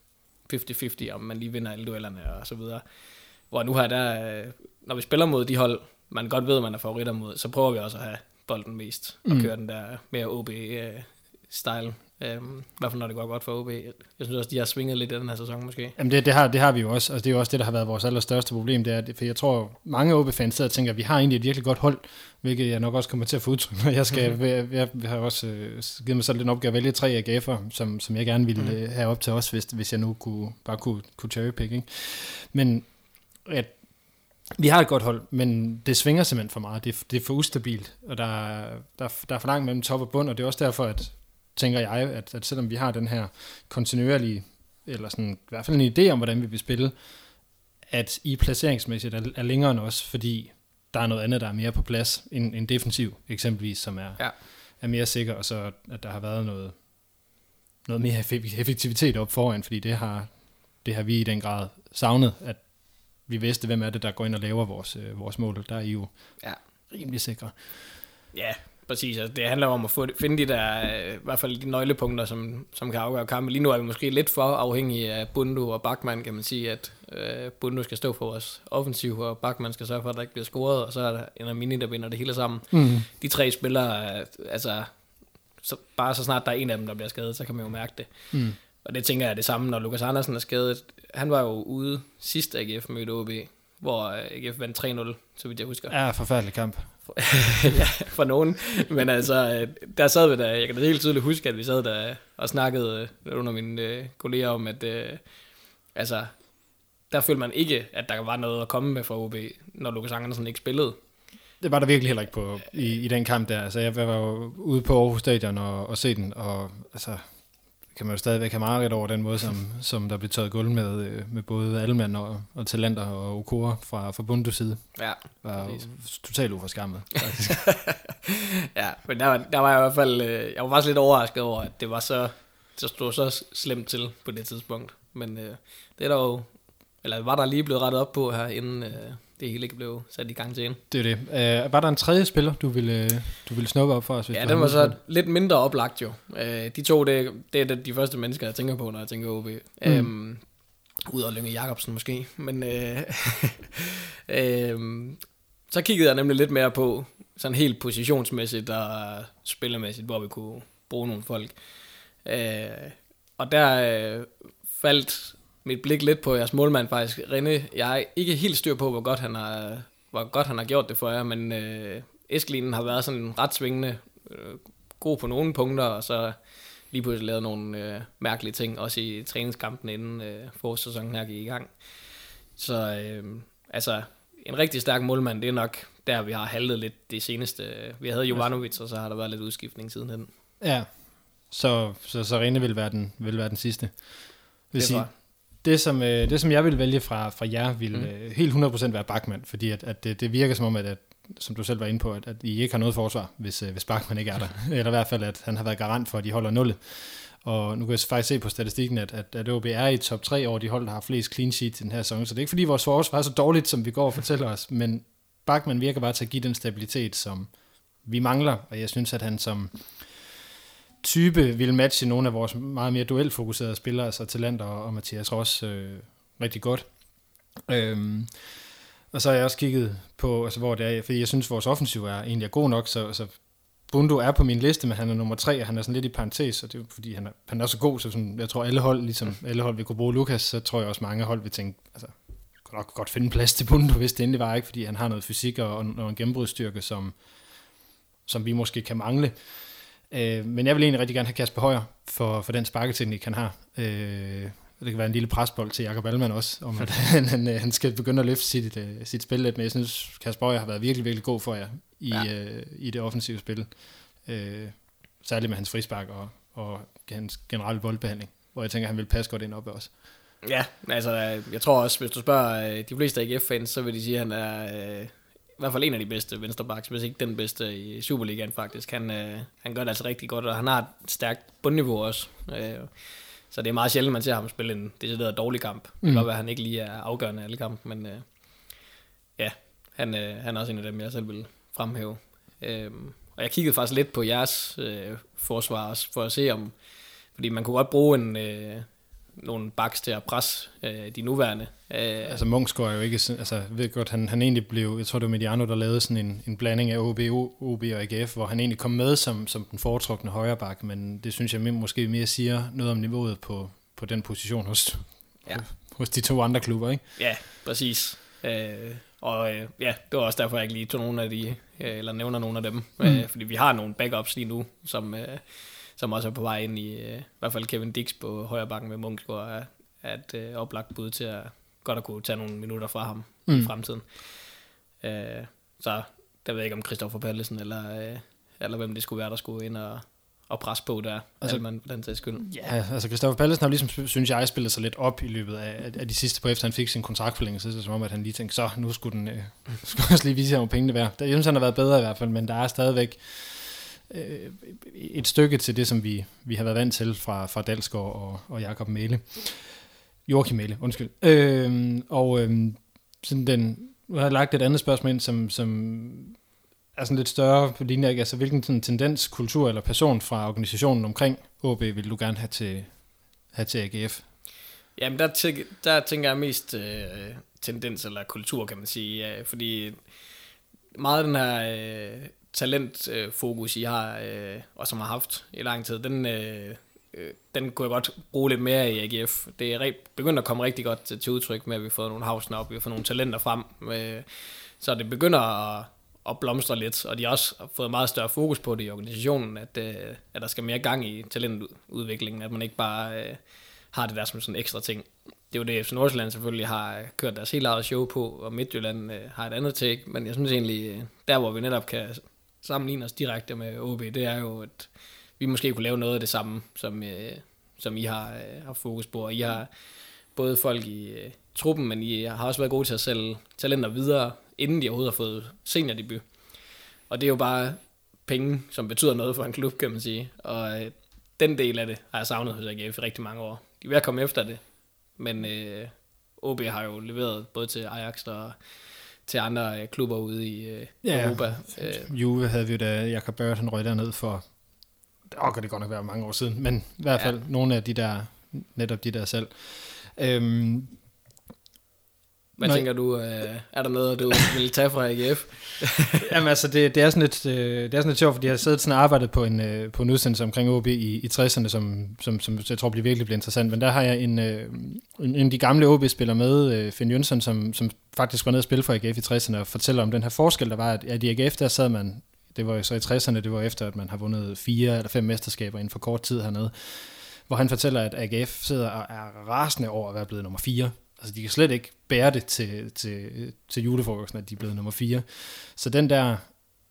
50-50, om man lige vinder alle duellerne og så videre. Hvor nu her, der, når vi spiller mod de hold, man godt ved, man er favoritter mod, så prøver vi også at have bolden mest, og mm. køre den der mere OB-style. Øhm, I hvert fald når det går godt for OB. Jeg synes også, de har svinget lidt i den her sæson måske. Jamen det, det, har, det har vi jo også, og det er jo også det, der har været vores allerstørste problem. Det er, for jeg tror, mange OB-fans sidder og tænker, at vi har egentlig et virkelig godt hold, hvilket jeg nok også kommer til at få udtryk når jeg skal. Mm-hmm. Jeg, jeg, jeg, har også øh, givet mig selv den opgave at vælge tre AGF'er, som, som jeg gerne ville mm. øh, have op til os, hvis, hvis jeg nu kunne, bare kunne, kunne cherrypick. Ikke? Men at vi har et godt hold, men det svinger simpelthen for meget. Det, er, det er for ustabilt, og der, der, der er for langt mellem top og bund, og det er også derfor, at tænker jeg, at, at selvom vi har den her kontinuerlige, eller sådan, i hvert fald en idé om, hvordan vi vil spille, at I placeringsmæssigt er, er længere end os, fordi der er noget andet, der er mere på plads end, end defensiv, eksempelvis, som er, ja. er mere sikker, og så at der har været noget, noget mere effektivitet op foran, fordi det har, det har vi i den grad savnet, at vi vidste, hvem er det, der går ind og laver vores, øh, vores mål. Der er I jo ja. rimelig sikre. Ja, Præcis, altså det handler om at få, finde de der, øh, i hvert fald de nøglepunkter, som, som kan afgøre kampen. Lige nu er vi måske lidt for afhængige af Bundu og Bachmann, kan man sige, at øh, Bundu skal stå for vores offensiv, og Bachmann skal sørge for, at der ikke bliver scoret, og så er der en mini, der binder det hele sammen. Mm. De tre spillere, altså, så, bare så snart der er en af dem, der bliver skadet, så kan man jo mærke det. Mm. Og det tænker jeg er det samme, når Lukas Andersen er skadet. Han var jo ude sidst AGF mødte OB, hvor AGF vandt 3-0, så vidt jeg husker. Ja, forfærdelig kamp. ja, for nogen. Men altså, øh, der sad vi der, jeg kan da helt tydeligt huske, at vi sad der og snakkede øh, under mine øh, kolleger om, at øh, altså, der følte man ikke, at der var noget at komme med for OB, når Lukas Andersen ikke spillede. Det var der virkelig heller ikke på, i, i den kamp der. Altså, jeg var jo ude på Aarhus Stadion og, og se den, og altså, kan man jo stadigvæk have meget over den måde, som, som der blev taget guld med, øh, med både Alman og, og Talenter og Okora fra, fra Bundes side. Ja, var totalt uforskammet, ja, men der var, der var jeg i hvert fald, øh, jeg var faktisk lidt overrasket over, at det var så, så stod så slemt til på det tidspunkt. Men øh, det er der jo, eller var der lige blevet rettet op på her, inden, øh, det hele ikke blev sat i gang til en. Det er det. Uh, var der en tredje spiller, du ville, du ville snuppe op for os? Hvis ja, den var så lidt mindre oplagt jo. Uh, de to, det, det er de første mennesker, jeg tænker på, når jeg tænker OB. Mm. Um, Ud af Lønge Jacobsen måske. Men øh, øh, så kiggede jeg nemlig lidt mere på, sådan helt positionsmæssigt og spillemæssigt, hvor vi kunne bruge nogle folk. Øh, og der øh, faldt mit blik lidt på jeres målmand faktisk. Rene, jeg er ikke helt styr på, hvor godt han har, hvor godt han har gjort det for jer, men øh, Eskelinen har været sådan ret svingende, øh, god på nogle punkter, og så lige pludselig lavet nogle øh, mærkelige ting, også i træningskampen inden øh, forårssæsonen her gik i gang. Så øh, altså, en rigtig stærk målmand, det er nok der, vi har haltet lidt det seneste. Vi havde Jovanovic, og så har der været lidt udskiftning sidenhen. Ja, så, så, så Rene vil være den, vil være den sidste. Vil Det sige, det, som, øh, det, som jeg vil vælge fra, fra jer, vil Mm. øh, helt 100% være Bachmann, fordi at, at det, det virker som om, at, at, som du selv var inde på, at, at I ikke har noget forsvar, hvis, øh, hvis Bachmann ikke er der. Eller i hvert fald, at han har været garant for, at de holder nullet. Og nu kan jeg faktisk se på statistikken, at, at, at OB er i top 3 over de hold, der har flest clean sheets i den her sæson. Så det er ikke fordi, vores forsvar er så dårligt, som vi går og fortæller os, men Bachmann virker bare til at give den stabilitet, som vi mangler, og jeg synes, at han som type vil matche nogle af vores meget mere duelfokuserede spillere, altså Talenter og, Mathias Ross øh, rigtig godt. Øhm, og så har jeg også kigget på, altså hvor det er, fordi jeg synes, at vores offensiv er egentlig er god nok, så, så Bundo er på min liste, men han er nummer tre, og han er sådan lidt i parentes, og det er fordi, han er, han er så god, så sådan, jeg tror alle hold, ligesom alle hold vil kunne bruge Lukas, så tror jeg også mange hold vil tænke, altså, kunne nok godt finde plads til Bundo, hvis det endelig var ikke, fordi han har noget fysik og, og en gennembrudsstyrke, som, som vi måske kan mangle. Øh, men jeg vil egentlig rigtig gerne have Kasper Højer for, for den sparketeknik, han har. Øh, det kan være en lille presbold til Jakob Allmann også, om at han, han, øh, han skal begynde at løfte sit, øh, sit spil lidt, men jeg synes, Kasper Højer har været virkelig, virkelig god for jer i, Ja. øh, i det offensive spil. Øh, særligt med hans frispark og, og hans generelle boldbehandling, hvor jeg tænker, han vil passe godt ind op også. Ja, altså jeg tror også, hvis du spørger de fleste AGF-fans, så vil de sige, at han er i hvert fald en af de bedste venstrebacks, hvis ikke den bedste i Superligaen faktisk. Han, øh, han gør det altså rigtig godt, og han har et stærkt bundniveau også. Øh, så det er meget sjældent, man ser ham spille en decideret dårlig kamp. Det kan Mm. godt han ikke lige er afgørende alle kampe, men øh, ja, han, øh, han er også en af dem, jeg selv vil fremhæve. Øh, og jeg kiggede faktisk lidt på jeres øh, forsvar også, for at se om, fordi man kunne godt bruge en, øh, nogle backs til at presse øh, de nuværende. Øh, Altså Munchsgaard er jo ikke, altså ved godt, han, han egentlig blev, jeg tror det var Mediano, der lavede sådan en, en blanding af OB, OB og AGF, hvor han egentlig kom med som, som den foretrukne højreback, men det synes jeg måske mere siger noget om niveauet på, på den position hos, Ja. hos de to andre klubber, ikke? Ja, præcis. Øh, og øh, ja, det var også derfor, jeg ikke lige tog nogle af de, øh, eller nævner nogle af dem. Mm. Øh, fordi vi har nogle backups lige nu, som, øh, som også er på vej ind i, øh, i hvert fald Kevin Dix på højre bakken med Munchsgaard, er, er et øh, oplagt bud til at godt at kunne tage nogle minutter fra ham mm. i fremtiden. Øh, så der ved jeg ikke om Christoffer Pallesen, eller, øh, eller hvem det skulle være, der skulle ind og, og presse på der, Altså- man på den sags skyld. Ja, altså Christoffer Pallesen har ligesom, synes jeg, spillet sig lidt op i løbet af, af de sidste på efter han fik sin kontraktforlængelse, så som om, at han lige tænkte, så nu skulle den øh, skulle også lige vise ham, hvor pengene værd. Jeg synes, han har været bedre i hvert fald, men der er stadigvæk øh, et stykke til det, som vi, vi har været vant til fra, fra Dalsgaard og, og Jakob Mæle. Joachim Mæle, undskyld. Øh, og øh, sådan den, jeg har lagt et andet spørgsmål ind, som, som er sådan lidt større på linje, ikke? altså hvilken sådan tendens, kultur eller person fra organisationen omkring OB vil du gerne have til, have til AGF? Jamen, der, tæ- der tænker jeg mest øh, tendens eller kultur, kan man sige. ja, fordi meget af den her øh, talentfokus, fokus, I har, øh, og som har haft i lang tid, den, øh, øh den kunne jeg godt bruge lidt mere i AGF. Det er begyndt at komme rigtig godt til, til udtryk med, at vi har fået nogle havsner op, vi har fået nogle talenter frem. Øh, så det begynder at, at blomstre lidt, og de har også fået meget større fokus på det i organisationen, at, øh, at der skal mere gang i talentudviklingen, at man ikke bare øh, har det der som sådan en ekstra ting. Det er jo det, FC Nordsjælland selvfølgelig har øh, kørt deres helt eget show på, og Midtjylland øh, har et andet take, men jeg synes egentlig, øh, der hvor vi netop kan sammenligne os direkte med OB, det er jo, at vi måske kunne lave noget af det samme, som, øh, som I har, øh, har fokus på, og I har både folk i øh, truppen, men I har også været gode til at sælge talenter videre, inden de overhovedet har fået seniordebut. Og det er jo bare penge, som betyder noget for en klub, kan man sige. Og øh, den del af det har jeg savnet hos AGF i rigtig mange år. De er ved at komme efter det, men øh, OB har jo leveret både til Ajax og til andre øh, klubber ude i øh, Ja. Europa. Øh, Juve havde vi jo da Jakob Børt, han røg derned for, åh, kan det godt nok være mange år siden, men i hvert fald ja. nogle af de der, netop de der selv. Øhm, Hvad Nå, tænker du, øh, er der noget, du vil tage fra AGF? Jamen altså, det, det, er sådan lidt, øh, det er sådan lidt sjovt, fordi jeg har siddet sådan og arbejdet på en, øh, på en udsendelse omkring OB i, i 60'erne, som, som, som jeg tror bliver virkelig bliver interessant. Men der har jeg en, øh, en, en af de gamle OB-spillere med, øh, Finn Jønsson, som, som faktisk var nede og spille for AGF i 60'erne, og fortæller om den her forskel, der var, at, at i AGF, der sad man, det var jo så i 60'erne, det var efter, at man har vundet fire eller fem mesterskaber inden for kort tid hernede, hvor han fortæller, at AGF sidder og er rasende over at være blevet nummer 4. Altså, de kan slet ikke bære det til, til, til julefrokosten, at de er blevet nummer 4. Så den der,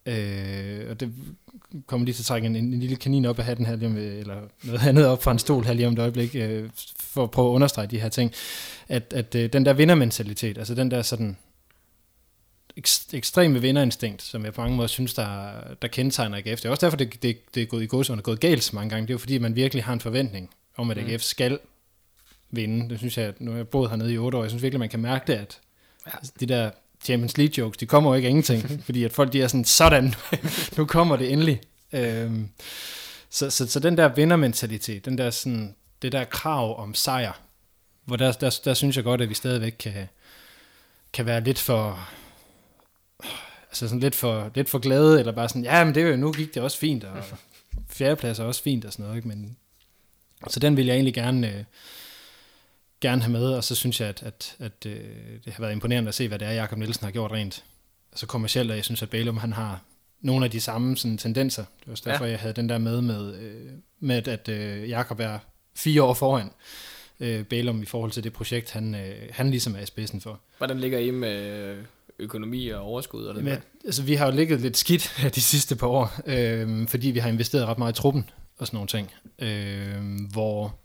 øh, og det kommer lige til at trække en, en, lille kanin op af hatten her, lige om, eller noget andet op fra en stol her lige om et øjeblik, øh, for at prøve at understrege de her ting, at, at øh, den der vindermentalitet, altså den der sådan ekst, ekstreme vinderinstinkt, som jeg på mange måder synes, der, der kendetegner AGF. Det er også derfor, det, det, det er gået i godserne, gået galt så mange gange. Det er jo fordi, man virkelig har en forventning om, at AGF skal vinde. Det synes jeg, at nu har jeg boet hernede i otte år, jeg synes virkelig, man kan mærke det, at ja. de der Champions League jokes, de kommer jo ikke af ingenting, fordi at folk de er sådan, sådan, nu kommer det endelig. Øhm, så, så, så den der vindermentalitet, den der sådan, det der krav om sejr, hvor der, der, der synes jeg godt, at vi stadigvæk kan, kan være lidt for, altså sådan lidt for, lidt for glade, eller bare sådan, ja, men det er jo, nu gik det også fint, og fjerdeplads er også fint og sådan noget, ikke? men så den vil jeg egentlig gerne, øh, gerne have med, og så synes jeg, at, at, at øh, det har været imponerende at se, hvad det er, Jakob Nielsen har gjort rent. Altså kommercielt, og jeg synes, at Bælum, han har nogle af de samme sådan, tendenser. Det var også derfor, ja. jeg havde den der med, med, øh, med at øh, Jakob er fire år foran øh, Bælum i forhold til det projekt, han, øh, han ligesom er i spidsen for. Hvordan ligger I med økonomi og overskud? Og det Men, altså, vi har jo ligget lidt skidt de sidste par år, øh, fordi vi har investeret ret meget i truppen og sådan nogle ting, øh, hvor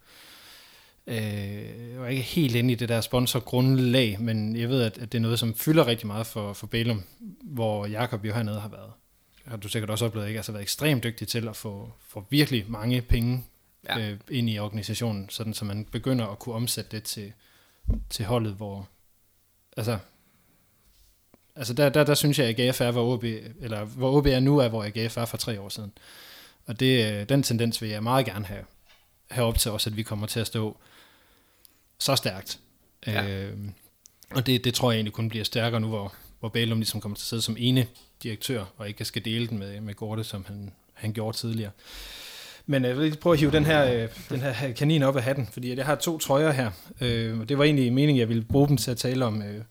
øh, jeg var ikke helt inde i det der sponsorgrundlag, men jeg ved, at, at det er noget, som fylder rigtig meget for, for Bælum, hvor Jakob jo hernede har været, har du sikkert også oplevet, ikke? Altså været ekstremt dygtig til at få, få virkelig mange penge ja. øh, ind i organisationen, sådan så man begynder at kunne omsætte det til, til holdet, hvor altså altså der, der, der synes jeg, at AGF er, hvor OB, eller hvor OB er nu, er, hvor AGF er for tre år siden. Og det, den tendens vil jeg meget gerne have, have op til os, at vi kommer til at stå så stærkt. Ja. Øh, og det, det tror jeg egentlig kun bliver stærkere nu, hvor, hvor Bælum ligesom kommer til at sidde som ene direktør, og ikke skal dele den med, med Gorte, som han, han gjorde tidligere. Men jeg vil prøve at hive den her, øh, den her kanin op af hatten, fordi jeg har to trøjer her. Øh, det var egentlig meningen, jeg ville bruge dem til at tale om øh,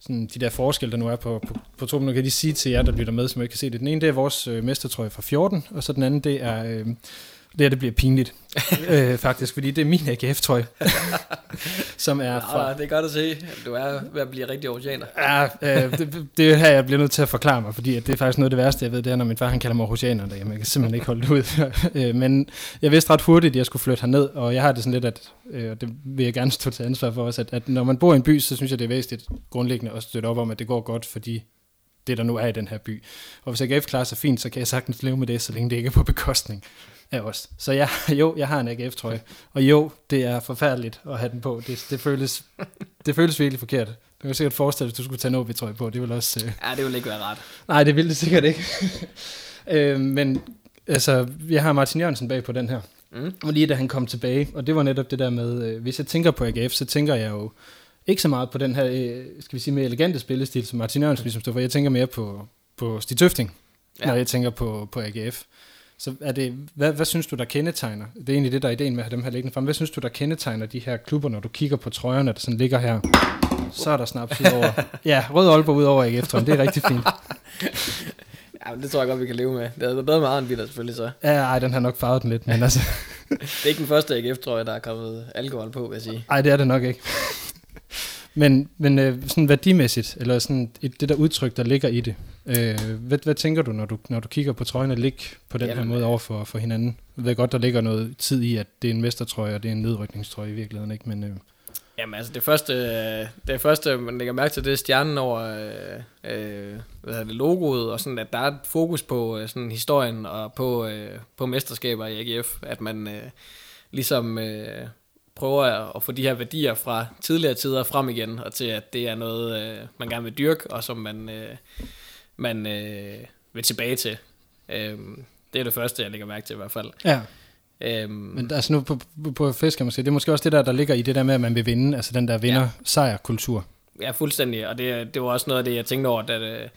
sådan de der forskelle, der nu er på, på, på truppen. Nu kan jeg lige sige til jer, der lytter med, som ikke kan se det. Den ene, det er vores øh, mestertrøje fra 14, og så den anden, det er... Øh, det her, det bliver pinligt, øh, faktisk, fordi det er min AGF-trøje, som er fra... Ja, det er godt at se. Du er ved at blive rigtig oceaner. Ja, øh, det, det er her, jeg bliver nødt til at forklare mig, fordi at det er faktisk noget af det værste, jeg ved, det er, når min far han kalder mig oceaner derhjemme. Jeg kan simpelthen ikke holde det ud. øh, men jeg vidste ret hurtigt, at jeg skulle flytte herned, og jeg har det sådan lidt, at øh, det vil jeg gerne stå til ansvar for os, at, at når man bor i en by, så synes jeg, det er væsentligt grundlæggende at støtte op om, at det går godt for de det, der nu er i den her by. Og hvis AGF klarer sig fint, så kan jeg sagtens leve med det, så længe det ikke er på bekostning af os. Så jeg, jo, jeg har en AGF-trøje. Og jo, det er forfærdeligt at have den på. Det, det, føles, det føles virkelig forkert. Du kan sikkert forestille hvis du skulle tage en OB-trøje på. Det vil også... Øh... Ja, det vil ikke være ret. Nej, det vil det sikkert ikke. øh, men altså, jeg har Martin Jørgensen bag på den her. Mm. Og lige da han kom tilbage, og det var netop det der med, øh, hvis jeg tænker på AGF, så tænker jeg jo ikke så meget på den her, øh, skal vi sige, mere elegante spillestil, som Martin Jørgensen ligesom står for. Jeg tænker mere på, på Stig Tøfting, ja. når jeg tænker på, på AGF. Så er det, hvad, hvad synes du, der kendetegner? Det er egentlig det, der er ideen med at have dem her liggende frem. Hvad synes du, der kendetegner de her klubber, når du kigger på trøjerne, der sådan ligger her? Så er der snaps ud over. Ja, rød Aalborg ud over AGF, det er rigtig fint. Ja, men det tror jeg godt, vi kan leve med. Det er bedre med Arnbitter selvfølgelig så. Ja, ej, den har nok farvet den lidt, men altså... det er ikke den første AGF, tror jeg, der er kommet alkohol på, vil jeg sige. Nej, det er det nok ikke. Men, men øh, sådan værdimæssigt, eller sådan et, det der udtryk, der ligger i det, øh, hvad, hvad tænker du, når du, når du kigger på trøjerne ligge på den Jamen, her måde over for, for hinanden? Jeg ved godt, der ligger noget tid i, at det er en mestertrøje, og det er en nedrykningstrøje i virkeligheden, ikke? Men, øh, Jamen altså det første, det første, man lægger mærke til, det er stjernen over øh, øh, hvad det, logoet, og sådan, at der er et fokus på øh, sådan, historien og på, øh, på mesterskaber i AGF, at man øh, ligesom... Øh, prøver at få de her værdier fra tidligere tider frem igen, og til at det er noget, øh, man gerne vil dyrke, og som man, øh, man øh, vil tilbage til. Øh, det er det første, jeg lægger mærke til i hvert fald. Ja. Øhm, Men altså nu på, på, på fisk, kan man sige, det er måske også det der, der ligger i det der med, at man vil vinde, altså den der vinder-sejr-kultur. Ja, fuldstændig, og det, det var også noget af det, jeg tænkte over, at, øh,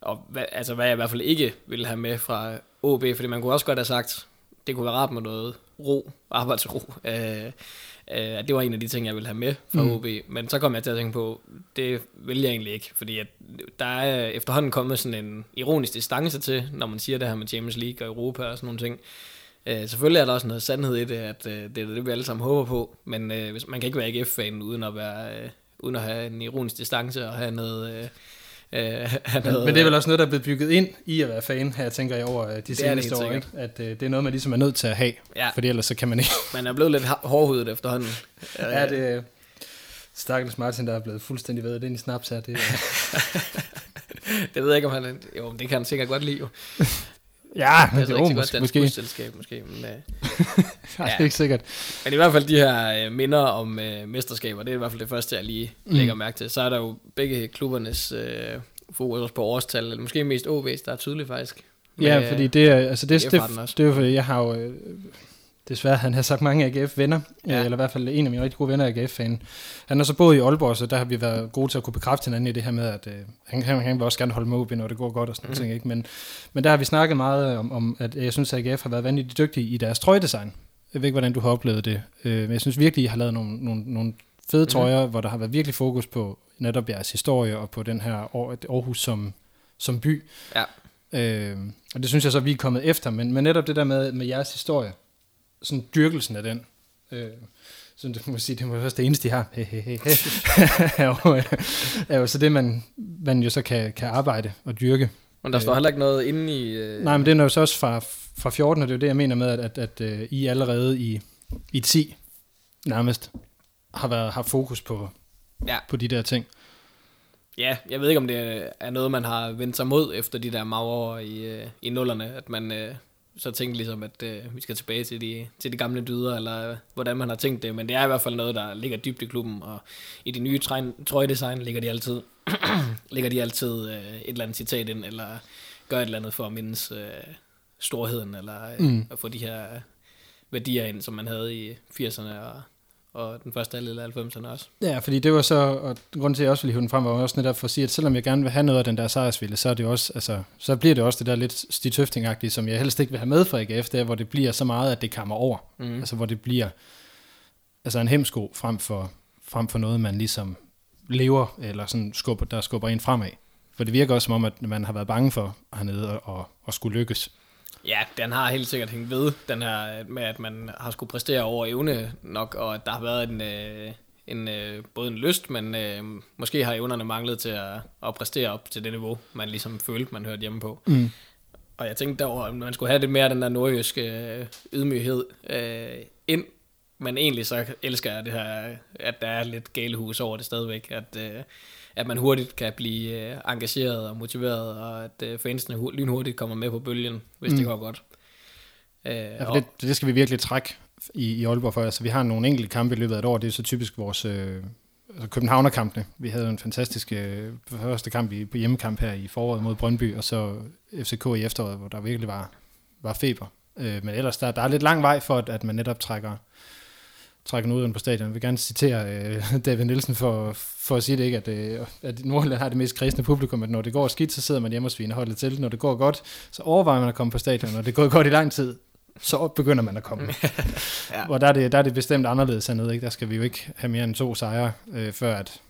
og altså, hvad jeg i hvert fald ikke ville have med fra OB, fordi man kunne også godt have sagt, det kunne være rart med noget ro, arbejdsro. Øh, øh, det var en af de ting, jeg ville have med fra mm. OB, men så kom jeg til at tænke på, det vil jeg egentlig ikke, fordi at der er efterhånden kommet sådan en ironisk distance til, når man siger det her med Champions League og Europa og sådan nogle ting. Øh, selvfølgelig er der også noget sandhed i det, at øh, det er det, vi alle sammen håber på, men øh, man kan ikke være AGF-fan uden at være... Øh, uden at have en ironisk distance og have noget... Øh, Øh, men, noget, men det er vel også noget, der er blevet bygget ind i at være fan, her tænker jeg over øh, de seneste år, ikke? at uh, det er noget, man ligesom er nødt til at have, ja. fordi ellers så kan man ikke. man er blevet lidt hårdhudet efterhånden. ja, det Stakkels Martin, der er blevet fuldstændig ved ind i snaps her. Det, det ved jeg ikke, om han... Jo, det kan han sikkert godt lide, jo. Ja, det er jo, måske. godt måske. selskab, måske. Men, uh, ja, det er ikke sikkert. Men i hvert fald de her uh, minder om uh, mesterskaber, det er i hvert fald det første, jeg lige mm. lægger mærke til. Så er der jo begge klubbernes uh, fokus på årstal, eller måske mest OB's, der er tydeligt faktisk. Ja, med, fordi det er, altså det, det, det, det er jo fordi, jeg har jo, øh, desværre, han har sagt mange AGF-venner, ja. eller i hvert fald en af mine rigtig gode venner er AGF-fan. Han har så boet i Aalborg, så der har vi været gode til at kunne bekræfte hinanden i det her med, at øh, han, han, han vil også gerne holde med OB, når det går godt og sådan mm. noget, ikke? Men, men der har vi snakket meget om, om, at jeg synes, at AGF har været vanvittigt dygtige i deres trøjedesign. Jeg ved ikke, hvordan du har oplevet det, øh, men jeg synes virkelig, I har lavet nogle, nogle, nogle fede mm. trøjer, hvor der har været virkelig fokus på netop jeres historie og på den her Aarhus som, som by. Ja. Øh, og det synes jeg så, vi er kommet efter, men, men netop det der med, med jeres historie, sådan dyrkelsen af den, øh, så det må sige, det må være det eneste, de har, er, jo, er jo så det, man, man jo så kan, kan arbejde og dyrke. Men der står heller ikke noget inde i... Øh... Nej, men det er jo så også fra, fra 14, og det er jo det, jeg mener med, at, at, at, at I allerede i, i 10 nærmest har været har fokus på, ja. på de der ting. Ja, jeg ved ikke, om det er noget, man har vendt sig mod efter de der magre i, øh, i nullerne, at man øh, så tænkte ligesom, at øh, vi skal tilbage til de, til de gamle dyder, eller hvordan man har tænkt det, men det er i hvert fald noget, der ligger dybt i klubben, og i de nye trøjedesign ligger de altid, ligger de altid øh, et eller andet citat ind, eller gør et eller andet for at mindes øh, storheden, eller øh, mm. at få de her værdier ind, som man havde i 80'erne og og den første halvdel af 90'erne også. Ja, fordi det var så, og grunden til, at jeg også ville hive den frem, var også netop for at sige, at selvom jeg gerne vil have noget af den der sejrsvilde, så, er det også, altså, så bliver det også det der lidt stitøfting som jeg helst ikke vil have med fra AGF, der, hvor det bliver så meget, at det kommer over. Mm. Altså hvor det bliver altså en hemsko frem for, frem for noget, man ligesom lever, eller sådan skubber, der skubber en fremad. For det virker også som om, at man har været bange for hernede og, og skulle lykkes. Ja, den har helt sikkert hængt ved, den her med, at man har skulle præstere over evne nok, og at der har været en, øh, en øh, både en lyst, men øh, måske har evnerne manglet til at, at præstere op til det niveau, man ligesom følte, man hørte hjemme på. Mm. Og jeg tænkte derover, at man skulle have det mere den der nordjyske øh, ydmyghed øh, ind, men egentlig så elsker jeg det her, at der er lidt galehus over det stadigvæk, at øh, at man hurtigt kan blive øh, engageret og motiveret, og at øh, fansene lynhurtigt kommer med på bølgen, hvis mm. det går godt. Øh, ja, for det, det skal vi virkelig trække i, i Aalborg for. Altså, vi har nogle enkelte kampe i løbet af et år, det er så typisk vores øh, altså Københavner-kampene. Vi havde en fantastisk øh, første kamp i, på hjemmekamp her i foråret mod Brøndby, og så FCK i efteråret, hvor der virkelig var, var feber. Øh, men ellers, der, der er lidt lang vej for, at, at man netop trækker, trækker ud på stadion. Jeg vil gerne citere øh, David Nielsen for, for at sige det ikke, at, øh, at Nordjylland har det mest kristne publikum, at når det går skidt, så sidder man hjemme og sviner holdet til. Når det går godt, så overvejer man at komme på stadion. Når det går godt i lang tid, så begynder man at komme. ja. Hvor der er, det, der er det bestemt anderledes hernede. Ikke? Der skal vi jo ikke have mere end to sejre, øh, før at...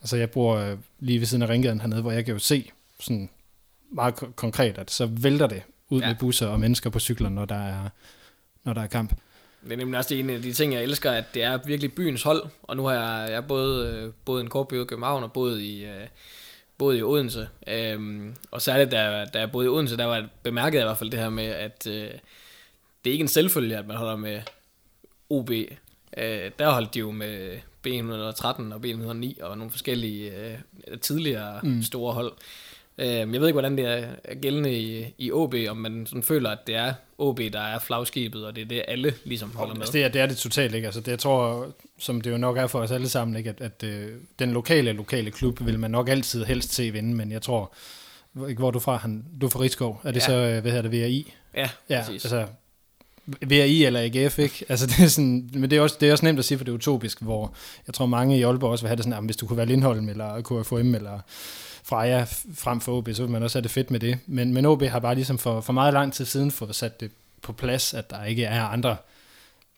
Altså jeg bor øh, lige ved siden af Ringgaden hernede, hvor jeg kan jo se sådan meget konkret, at så vælter det ud ja. med busser og mennesker på cykler, når der er, når der er kamp. Det er nemlig også en af de ting, jeg elsker, at det er virkelig byens hold. Og nu har jeg, jeg både, øh, både en kort i København og både i, øh, både i Odense. Øhm, og særligt, da, da jeg boede i Odense, der var bemærket i hvert fald det her med, at øh, det er ikke en selvfølge, at man holder med OB. Øh, der holdt de jo med B113 og B109 og nogle forskellige øh, tidligere mm. store hold. Øh, jeg ved ikke, hvordan det er gældende i, i OB, om man sådan føler, at det er OB, der er flagskibet, og det er det, alle ligesom holder med. Altså det, er, det er det totalt, ikke? Altså det, jeg tror, som det jo nok er for os alle sammen, ikke? at, at øh, den lokale lokale klub vil man nok altid helst se vinde, men jeg tror, ikke hvor er du fra, han, du er fra Rigskov, er det ja. så, øh, hvad hedder det, VRI? Ja, ja præcis. altså VRI eller AGF, ikke? Altså, det er sådan, men det er, også, det er også nemt at sige, for det er utopisk, hvor jeg tror mange i Aalborg også vil have det sådan, at hvis du kunne være Lindholm eller KFM eller Freja frem for OB, så vil man også have det fedt med det. Men, men OB har bare ligesom for, for meget lang tid siden fået sat det på plads, at der ikke er andre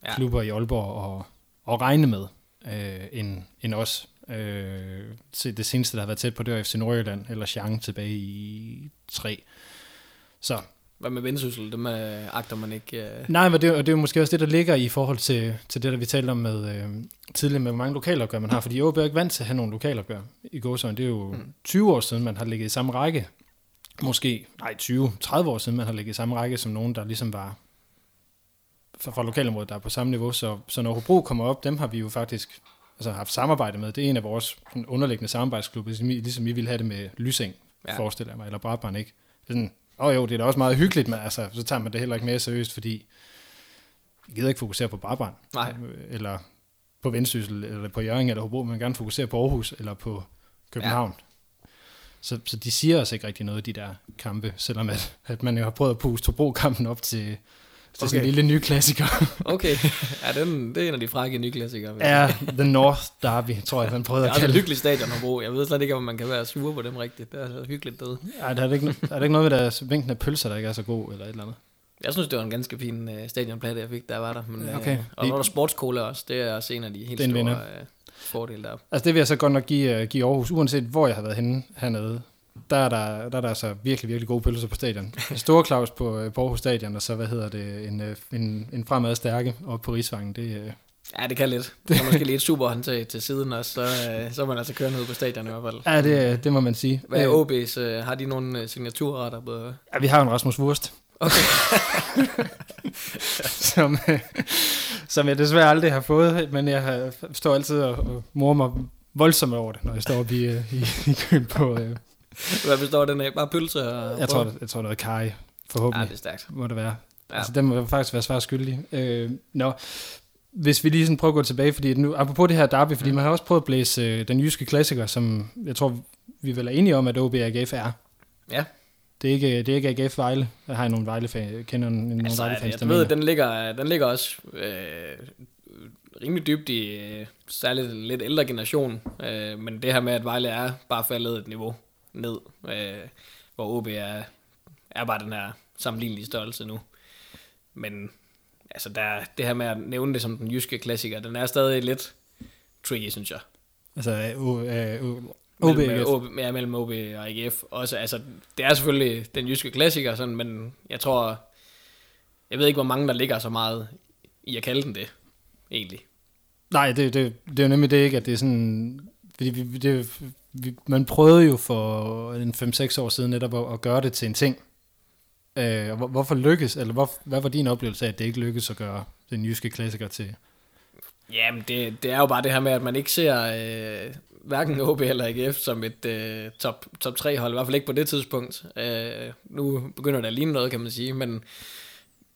ja. klubber i Aalborg at, at regne med øh, end, end os. Øh, det seneste, der har været tæt på, det var FC Nordjylland eller Chang tilbage i 3. Så hvad med vendsyssel? Dem øh, agter man ikke... Øh... Nej, men det, og det er jo måske også det, der ligger i forhold til, til det, der vi talte om med, øh, tidligere med, hvor mange lokalopgør man har. Fordi OB er ikke vant til at have nogle lokalopgør i gåsøjne. Det er jo mm. 20 år siden, man har ligget i samme række. Måske, nej, 20-30 år siden, man har ligget i samme række som nogen, der ligesom var fra, fra lokalområdet, der er på samme niveau. Så, så når Hobro kommer op, dem har vi jo faktisk altså, haft samarbejde med. Det er en af vores underliggende samarbejdsklubber, ligesom I, ligesom I ville have det med Lysing, ja. forestiller jeg mig, eller Brabrand, ikke? Det er sådan, Åh oh, jo, det er da også meget hyggeligt, men altså, så tager man det heller ikke mere seriøst, fordi jeg gider ikke fokusere på Brabrand. Nej. Eller på Vendsyssel, eller på Jørgen eller Hobro, man gerne fokusere på Aarhus eller på København. Ja. Så, så de siger også ikke rigtig noget, de der kampe, selvom at, at man jo har prøvet at puste Hobro-kampen op til, det er okay. sådan en lille ny klassiker. okay, ja, den, det er en af de frække nye klassikere. Ja, The North Derby, tror jeg, man prøvede at kalde det. er et hyggeligt stadion at bruge. Jeg ved slet ikke, om man kan være sur på dem rigtigt. Det er så hyggeligt død. Ja, der er, det ikke, er det ikke noget ved deres vinkende pølser, der ikke er så god, eller et eller andet? Jeg synes, det var en ganske fin uh, stadionplade, jeg fik, der var der. Men, okay. uh, og der er sportskola også. Det er også en af de helt den store uh, fordele der. Altså det vil jeg så godt nok give, uh, give Aarhus, uanset hvor jeg har været henne hernede der er der, der, er der altså virkelig, virkelig gode pølser på stadion. Store Claus på, øh, på Aarhus Stadion, og så, hvad hedder det, en, øh, en, en fremad stærke oppe på Rigsvangen. Det, øh, Ja, det kan lidt. Det er måske lige et super håndtag til siden også, så, så er man altså kørende ud på stadion i hvert fald. Ja, det, det må man sige. Hvad er OB's? Har de nogle signaturretter? På? Ja, vi har en Rasmus Wurst. Okay. som, som jeg desværre aldrig har fået, men jeg står altid og, og morer mig voldsomt over det, når jeg står oppe i, i, i køen på, hvad består den af? Bare pølse og Jeg tror, det, jeg tror, er kaj, forhåbentlig. Ja, det er stærkt. Må det være. Ja. Altså, den må faktisk være svært skyldig. Øh, nå, hvis vi lige sådan prøver at gå tilbage, fordi nu, apropos det her derby, fordi mm. man har også prøvet at blæse øh, den jyske klassiker, som jeg tror, vi vel er enige om, at OB og AGF er. Ja. Det er ikke, det er ikke AGF Vejle. Jeg har nogle Vejle fan, kender nogle altså, Vejle fans, jeg ved, den ligger, den ligger også øh, rimelig dybt i øh, særligt lidt ældre generation. Øh, men det her med, at Vejle er bare faldet et niveau ned, øh, hvor OB er, er bare den her sammenlignelige størrelse nu. Men altså, der, det her med at nævne det som den jyske klassiker, den er stadig lidt tricky, synes jeg. Altså, uh, uh, OB, mellem, OB, ja, mellem OB og AGF. Også, altså, det er selvfølgelig den jyske klassiker, sådan, men jeg tror, jeg ved ikke, hvor mange der ligger så meget i at kalde den det, egentlig. Nej, det, det, det er jo nemlig det ikke, at det er sådan, fordi vi, det, vi, man prøvede jo for en 5-6 år siden netop at, at gøre det til en ting. Øh, hvor, hvorfor lykkes, eller hvor, hvad var din oplevelse af, at det ikke lykkedes at gøre den jyske klassiker til? Jamen, det, det er jo bare det her med, at man ikke ser øh, hverken OB eller AGF som et øh, top, top 3 hold, i hvert fald ikke på det tidspunkt. Øh, nu begynder det at ligne noget, kan man sige, men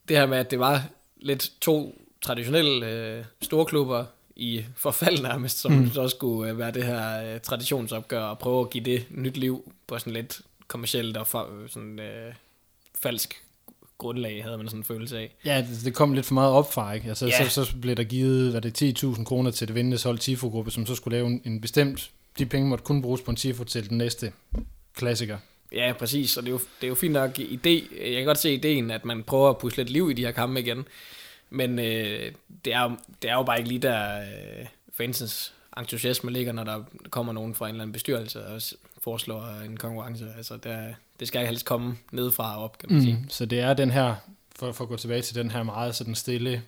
det her med, at det var lidt to traditionelle øh, store klubber, i forfald nærmest, som mm. så skulle øh, være det her uh, traditionsopgør, og prøve at give det nyt liv på sådan lidt kommercielt og for, øh, sådan uh, falsk grundlag, havde man sådan en følelse af. Ja, det, det kom lidt for meget op fra, ikke? Altså, ja. så, så blev der givet, hvad det 10.000 kroner til det vindende hold Tifo-gruppe, som så skulle lave en, en bestemt, de penge måtte kun bruges på en Tifo til den næste klassiker. Ja, præcis, og det er jo, det er jo fint nok idé. Jeg kan godt se ideen, at man prøver at pusle lidt liv i de her kampe igen. Men øh, det, er, det er jo bare ikke lige der øh, fansens entusiasme ligger, når der kommer nogen fra en eller anden bestyrelse og foreslår en konkurrence. Altså, der, det skal helst komme nedefra og op, kan man mm, sige. Så det er den her, for, for at gå tilbage til den her meget sådan stille,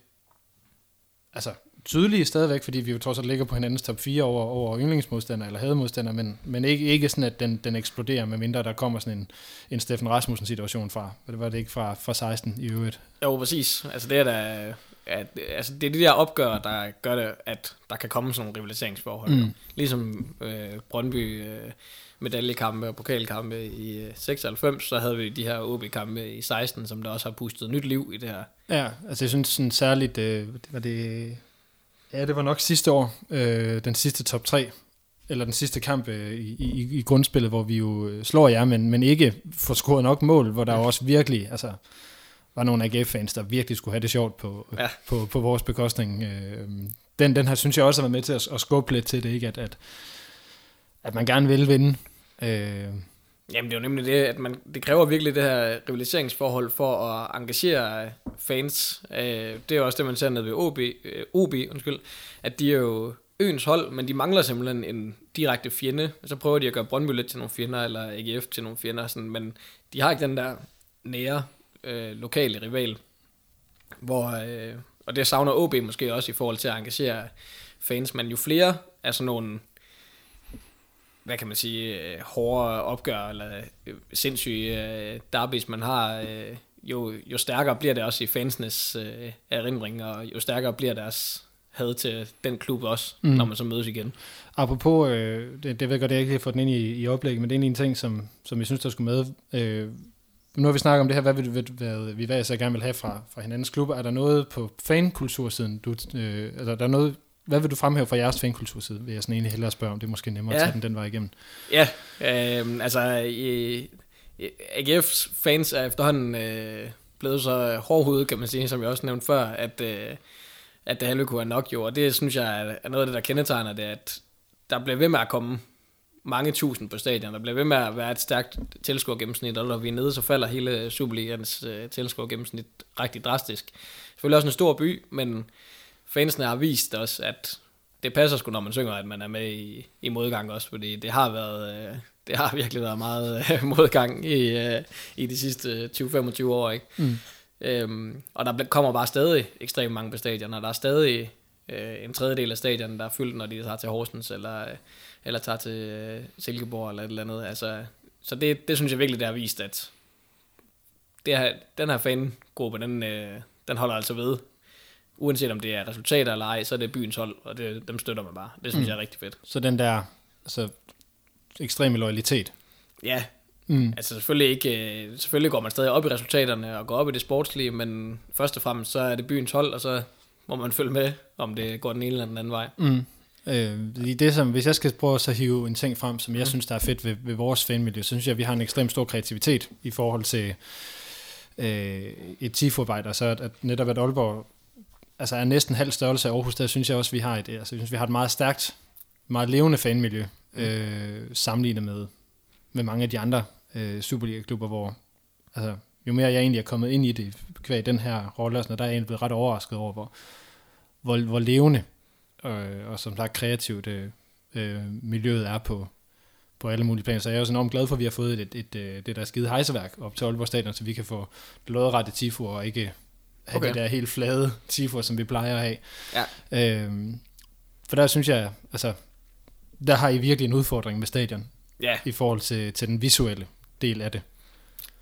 altså tydelige stadigvæk, fordi vi jo trods alt ligger på hinandens top 4 over, over yndlingsmodstander eller hademodstander, men, men ikke, ikke sådan, at den, den eksploderer, medmindre der kommer sådan en, en Steffen Rasmussen situation fra. Det var det ikke fra, fra 16 i øvrigt? Jo, præcis. Altså det er da, at, altså det er de der opgør, der gør det, at der kan komme sådan nogle rivaliseringsforhold. Mm. Ligesom øh, Brøndby øh, medaljekampe og pokalkampe i øh, 96, så havde vi de her OB-kampe i 16, som der også har pustet nyt liv i det her. Ja, altså jeg synes sådan særligt, øh, var det Ja, det var nok sidste år, øh, den sidste top 3, eller den sidste kamp øh, i, i, i grundspillet, hvor vi jo øh, slår jer, men, men ikke får scoret nok mål, hvor der er også virkelig, altså, var nogle AGF-fans, der virkelig skulle have det sjovt på, Ja. ja. på, på vores bekostning. Øh, den, den her synes jeg også har været med til at, at skubbe lidt til det, ikke? At, at, at man gerne vil vinde. Øh, Jamen det er jo nemlig det, at man, det kræver virkelig det her rivaliseringsforhold for at engagere fans. Øh, det er jo også det, man ser nede ved OB, øh, OB undskyld, at de er jo øens hold, men de mangler simpelthen en direkte fjende. Så prøver de at gøre Brøndby lidt til nogle fjender, eller AGF til nogle fjender, sådan, men de har ikke den der nære øh, lokale rival. Hvor, øh, og det savner OB måske også i forhold til at engagere fans, men jo flere af sådan nogle hvad kan man sige, øh, hårde opgør, eller øh, sindssyge øh, derbys, man har, øh, jo, jo stærkere bliver det også i fansenes øh, erindring, og jo stærkere bliver deres had til den klub også, mm. når man så mødes igen. Apropos, øh, det, det ved jeg godt, jeg ikke har fået den ind i, i oplægget, men det er en ting, som, som jeg synes, der skulle med. Øh, nu har vi snakket om det her, hvad, vil, hvad, hvad vi jeg så gerne vil have fra, fra hinandens klubber. Er der noget på fankultursiden, du, øh, altså, der er noget, hvad vil du fremhæve fra jeres fankulturside, vil jeg sådan egentlig hellere spørge om. Det er måske nemmere ja. At tage den den vej igennem. Ja, øh, altså i, AGF's fans er efterhånden øh, blevet så hårdhudet, kan man sige, som jeg også nævnte før, at, øh, at det halve kunne være nok jo, og det synes jeg er, er noget af det, der kendetegner det, at der bliver ved med at komme mange tusind på stadion, der bliver ved med at være et stærkt tilskuergennemsnit, og når vi er nede, så falder hele Superligans øh, tilskuergennemsnit rigtig drastisk. Selvfølgelig også en stor by, men fansene har vist os, at det passer sgu, når man synger, at man er med i, i modgang også, fordi det har været, øh, det har virkelig været meget øh, modgang i, øh, i de sidste 20-25 år, ikke? Mm. Øhm, og der kommer bare stadig ekstremt mange på stadion, og der er stadig øh, en tredjedel af stadion, der er fyldt, når de tager til Horsens, eller, øh, eller tager til øh, Silkeborg, eller et eller andet. Altså, så det, det synes jeg virkelig, det har vist, at det her, den her fangruppe, den, øh, den holder altså ved. Uanset om det er resultater eller ej, så er det byens hold, og det, dem støtter man bare. Det synes mm. jeg er rigtig fedt. Så den der altså, ekstreme loyalitet. Ja, Mm. Altså selvfølgelig ikke, øh, selvfølgelig går man stadig op i resultaterne og går op i det sportslige, men først og fremmest så er det byens hold, og så må man følge med, om det går den ene eller den anden vej. Mm. Øh, det som, hvis jeg skal prøve at så hive en ting frem, som jeg mm. synes, der er fedt ved, ved vores fanmiljø, så synes jeg, at vi har en ekstremt stor kreativitet i forhold til øh, et tifo-arbejde, så at, at netop at Aalborg altså er næsten halv størrelse af Aarhus, der synes jeg også, vi har et, altså, jeg synes, vi har et meget stærkt, meget levende fanmiljø, øh, sammenlignet med, med mange af de andre øh, Superliga-klubber, hvor altså, jo mere jeg egentlig er kommet ind i det, kvæg den her rolle, og sådan der er jeg egentlig blevet ret overrasket over, hvor, hvor, hvor levende øh, og som sagt kreativt øh, øh, miljøet er på, på alle mulige planer. Så jeg er også enormt glad for, at vi har fået et, et, et, øh, det der skide hejseværk op til Aalborg Stadion, så vi kan få lodrette tifo og ikke have okay. Det der helt flade tifo, som vi plejer at have. Ja. Øhm, for der synes jeg, altså, der har I virkelig en udfordring med stadion Ja, i forhold til, til den visuelle del af det.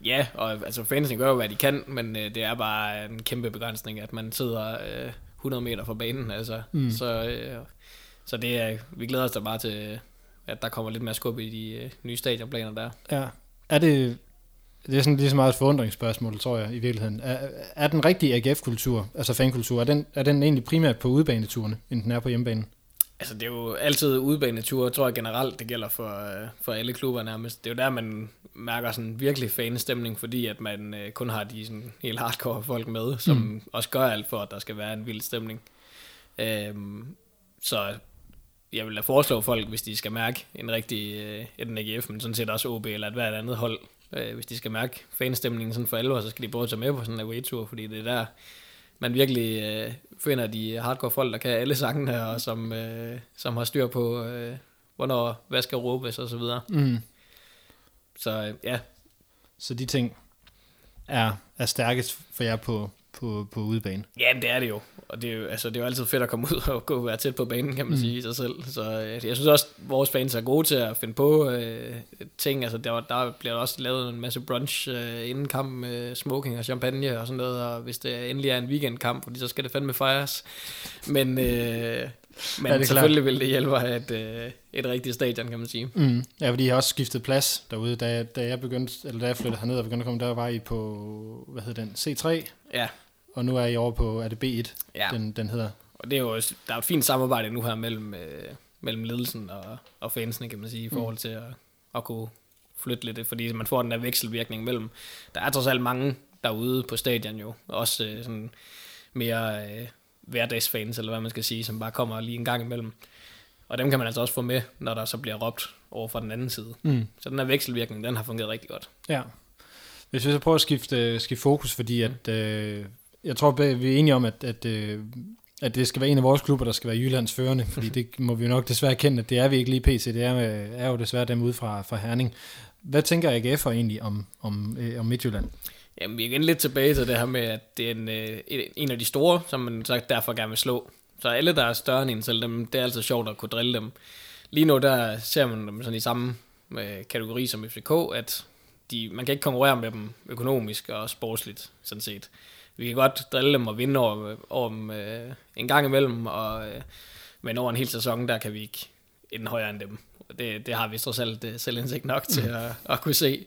ja og altså fansen gør jo, hvad de kan, men øh, det er bare en kæmpe begrænsning, at man sidder øh, 100 meter fra banen, altså. Mm. Så, øh, så det er, vi glæder os da bare til, at der kommer lidt mere skub i de øh, nye stadionplaner der. Ja. Er det, det er sådan lige så meget et forundringsspørgsmål, tror jeg, i virkeligheden. Er, er den rigtige AGF-kultur, altså fankultur, er den, er den egentlig primært på udebaneturene, end den er på hjemmebanen? Altså, det er jo altid udebaneture, tror jeg generelt, det gælder for, øh, for alle klubber nærmest. Det er jo der, man mærker sådan virkelig fanestemning, fordi at man øh, kun har de sådan helt hardcore folk med, som Mm. også gør alt for, at der skal være en vild stemning. Øhm, så jeg vil da foreslå folk, hvis de skal mærke en rigtig, øh, enten AGF, men sådan set også OB eller et hvert andet hold, øh, hvis de skal mærke fanestemningen sådan for alvor, så skal de både tage med på sådan en away-tur, fordi det er der, man virkelig øh, finder de hardcore folk, der kan alle sangene, og som, øh, som har styr på, øh, hvornår, hvad skal råbes og så videre. Mm. Så øh, ja, Så de ting er, er stærkest for jer på, på, på udebane. ja, det er det jo. Og det er jo, altså, det er jo altid fedt at komme ud og gå være tæt på banen, kan man Mm. sige i sig selv. Så øh, jeg synes også, at vores fans er gode til at finde på øh, ting. Altså, der, der bliver også lavet en masse brunch øh, inden kamp med smoking og champagne og sådan noget. Og hvis det endelig er en weekendkamp, fordi så skal det fandme fejres. Men, øh, men klart. ja, selvfølgelig vil det hjælpe at have et, øh, et rigtigt stadion, kan man sige. Mm. Ja, fordi I har også skiftet plads derude. Da, jeg- da jeg begyndte, eller da jeg flyttede herned og begyndte at komme, der var I på, hvad hedder den, C3, Ja, og nu er I over på, er det B1, ja. den, den hedder. Og det er jo, der er et fint samarbejde nu her mellem, øh, mellem ledelsen og, og fansene, kan man sige, i forhold til at, at kunne flytte lidt, fordi man får den der vekselvirkning mellem, der er trods alt mange derude på stadion jo. Også øh, sådan mere øh, hverdagsfans, eller hvad man skal sige, som bare kommer lige en gang imellem. Og dem kan man altså også få med, når der så bliver råbt over fra den anden side. Mm. Så den her vekselvirkning, den har fungeret rigtig godt. Ja. Hvis vi så prøver at skifte, skifte fokus, fordi at, øh, jeg tror, vi er enige om, at, at, øh, at det skal være en af vores klubber, der skal være Jyllands førende, fordi det må vi jo nok desværre kende, at det er vi ikke lige PC, det er, er jo desværre dem ude fra, fra Herning. Hvad tænker AGF'er egentlig om, om, øh, om Midtjylland? Jamen, vi er igen lidt tilbage til det her med, at det er en, øh, en af de store, som man så derfor gerne vil slå. Så alle, der er større end en selv, dem, det er altid sjovt at kunne drille dem. Lige nu, der ser man dem sådan i samme øh, kategori som FCK, at de, man kan ikke konkurrere med dem økonomisk og sportsligt, sådan set. Vi kan godt drille dem og vinde over, over dem øh, en gang imellem, og, øh, men over en hel sæson, der kan vi ikke ende højere end dem. Det, det har vi trods alt øh, selvindsigt nok til at, at kunne se.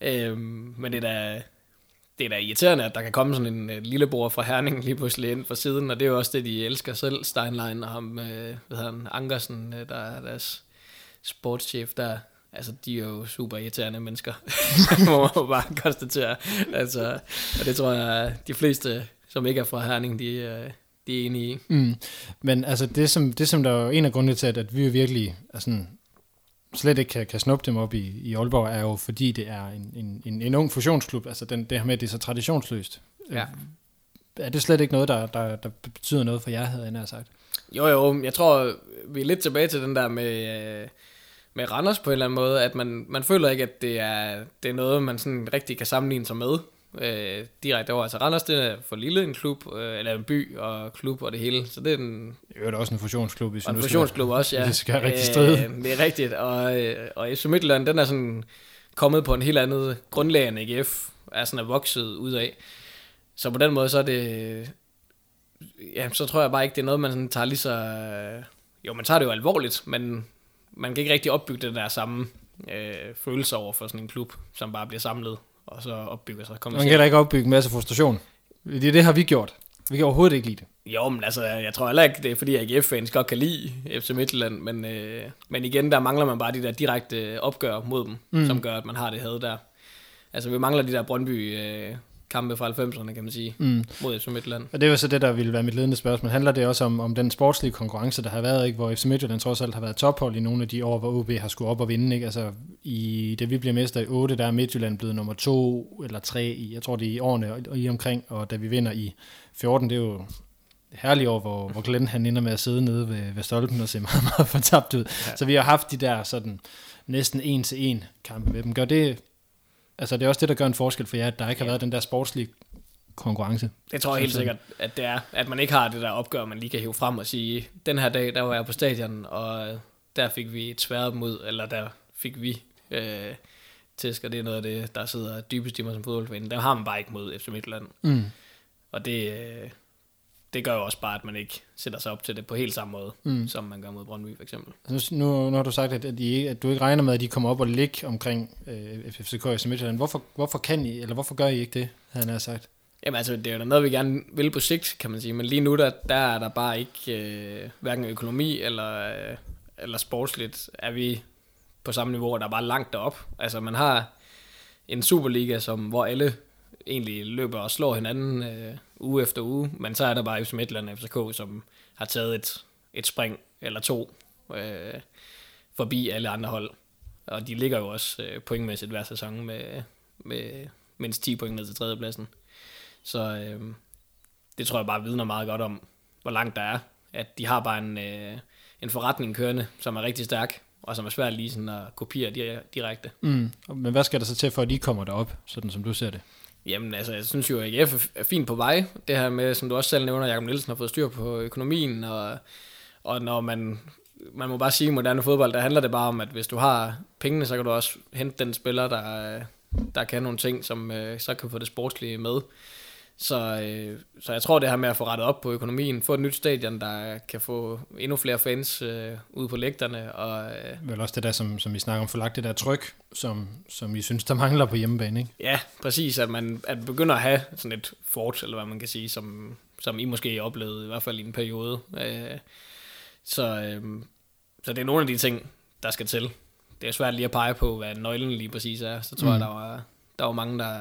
Øhm, men det er da, det er da irriterende, at der kan komme sådan en uh, lillebror fra Herning lige pludselig ind fra siden, og det er jo også det, de elsker selv, Steinlein og ham, uh, hvad hedder han, Ankersen, uh, der er deres sportschef der. Altså, de er jo super irriterende mennesker, må man bare konstatere. Altså, og det tror jeg, de fleste, som ikke er fra Herning, de, uh, de er enige i. Mm. Men altså, det som, det som der er en af grundene til, at, at vi jo virkelig sådan, slet ikke kan, kan snuppe dem op i, i Aalborg, er jo fordi det er en, en, en, en ung fusionsklub, altså den, det her med, at det er så traditionsløst. Ja. Er det slet ikke noget, der, der, der betyder noget for jer, havde jeg sagt? Jo, jo, jeg tror, vi er lidt tilbage til den der med, øh, med Randers på en eller anden måde, at man, man føler ikke, at det er, det er noget, man sådan rigtig kan sammenligne sig med øh, direkte over. Altså Randers, det er for lille en klub, øh, eller en by og klub og det hele, så det er den... Det er også en fusionsklub, hvis og en fusionsklub også, ja. Det skal rigtig stride. Øh, det er rigtigt, og, øh, og FC Midtjylland, den er sådan kommet på en helt andet grundlag end AGF, er sådan er vokset ud af. Så på den måde, så er det... Ja, så tror jeg bare ikke, det er noget, man sådan tager lige så... Jo, man tager det jo alvorligt, men man kan ikke rigtig opbygge det der samme øh, følelse over for sådan en klub, som bare bliver samlet og så opbygger sig. Man kan heller ikke opbygge en masse frustration. Det, det har vi gjort. Vi kan overhovedet ikke lide det. Jo, men altså, jeg tror heller ikke, det er fordi AGF-fans godt kan lide FC Midtjylland, men, øh, men igen, der mangler man bare de der direkte opgør mod dem, mm. som gør, at man har det had der. Altså, vi mangler de der Brøndby øh, kampe fra 90'erne, kan man sige, mm. mod FC Midtjylland. Og det jo så det, der ville være mit ledende spørgsmål. Handler det også om, om den sportslige konkurrence, der har været, ikke? hvor FC Midtjylland trods alt har været tophold i nogle af de år, hvor OB har skulle op og vinde. Ikke? Altså, i, det vi bliver mester i 8, der er Midtjylland blevet nummer 2 eller 3 i, jeg tror det er i årene og i omkring, og da vi vinder i 14, det er jo herlige år, hvor, hvor Glenn han ender med at sidde nede ved, ved stolpen og se meget, meget fortabt ud. Ja. Så vi har haft de der sådan næsten en til en kampe med dem. Gør det, altså det er også det, der gør en forskel for jer, at der ikke har ja. været den der sportslige konkurrence. Det tror jeg helt sikkert, at det er. At man ikke har det der opgør, man lige kan hive frem og sige, den her dag, der var jeg på stadion, og der fik vi et svært mod, eller der fik vi øh, tæsk, og det er noget af det, der sidder dybest i mig som fodboldfan. Der har man bare ikke mod FC Midtjylland. Mm. Og det, øh, det gør jo også bare, at man ikke sætter sig op til det på helt samme måde, mm. som man gør mod Brøndby for eksempel. Nu, nu har du sagt, at, at, I, at du ikke regner med, at de kommer op og ligge omkring øh, FCK i Midtjylland. Hvorfor, hvorfor kan I, eller hvorfor gør I ikke det, havde han sagt? Jamen altså, det er jo noget, vi gerne vil på sigt, kan man sige. Men lige nu, der, der er der bare ikke øh, hverken økonomi eller, øh, eller sportsligt, er vi på samme niveau, og der er bare langt derop. Altså, man har en Superliga, som, hvor alle egentlig løber og slår hinanden øh, uge efter uge, men så er der bare FC Midtland og FCK, som har taget et, et spring eller to øh, forbi alle andre hold. Og de ligger jo også øh, pointmæssigt hver sæson med, med mindst 10 point ned til tredjepladsen. Så øh, det tror jeg bare vidner meget godt om, hvor langt der er. At de har bare en, øh, en forretning kørende, som er rigtig stærk, og som er svært lige sådan at kopiere direkte. Mm. Men hvad skal der så til, for at de kommer derop, sådan som du ser det? Jamen altså, jeg synes jo, at AGF er fint på vej. Det her med, som du også selv nævner, Jakob Nielsen har fået styr på økonomien, og, og når man, man må bare sige, at moderne fodbold, der handler det bare om, at hvis du har pengene, så kan du også hente den spiller, der, der kan nogle ting, som øh, så kan få det sportslige med. Så, øh, så jeg tror, det her med at få rettet op på økonomien, få et nyt stadion, der kan få endnu flere fans øh, ude på lægterne. Og, øh, Vel også det der, som, som vi snakker om, få lagt det der tryk, som, som I synes, der mangler på hjemmebane, ikke? Ja, præcis, at man at begynder at have sådan et fort, eller hvad man kan sige, som, som I måske oplevede, i hvert fald i en periode. Øh, så, øh, så det er nogle af de ting, der skal til. Det er svært lige at pege på, hvad nøglen lige præcis er. Så tror mm. jeg, der var, der var mange, der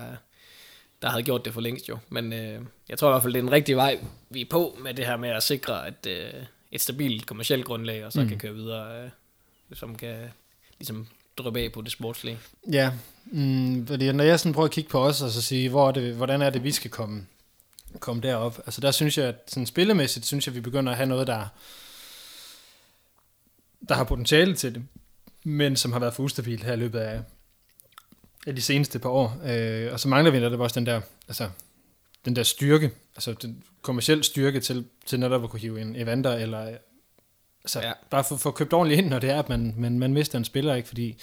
der havde gjort det for længst jo. Men øh, jeg tror i hvert fald, det er den rigtige vej, vi er på med det her med at sikre at, øh, et stabilt kommersielt grundlag, og så mm. kan køre videre, øh, som kan ligesom drøbe af på det sportslige. Ja, mm, fordi når jeg sådan prøver at kigge på os og så sige, hvor er det, hvordan er det, vi skal komme, komme derop. Altså der synes jeg, at sådan spillemæssigt, synes jeg, vi begynder at have noget, der, der har potentiale til det, men som har været for ustabilt her i løbet af, af de seneste par år. Øh, og så mangler vi netop også den der, altså, den der styrke, altså den kommersielle styrke til, til netop at kunne hive en Evander, eller altså, ja. bare få, få købt ordentligt ind, når det er, at man, man, man mister en spiller, ikke? fordi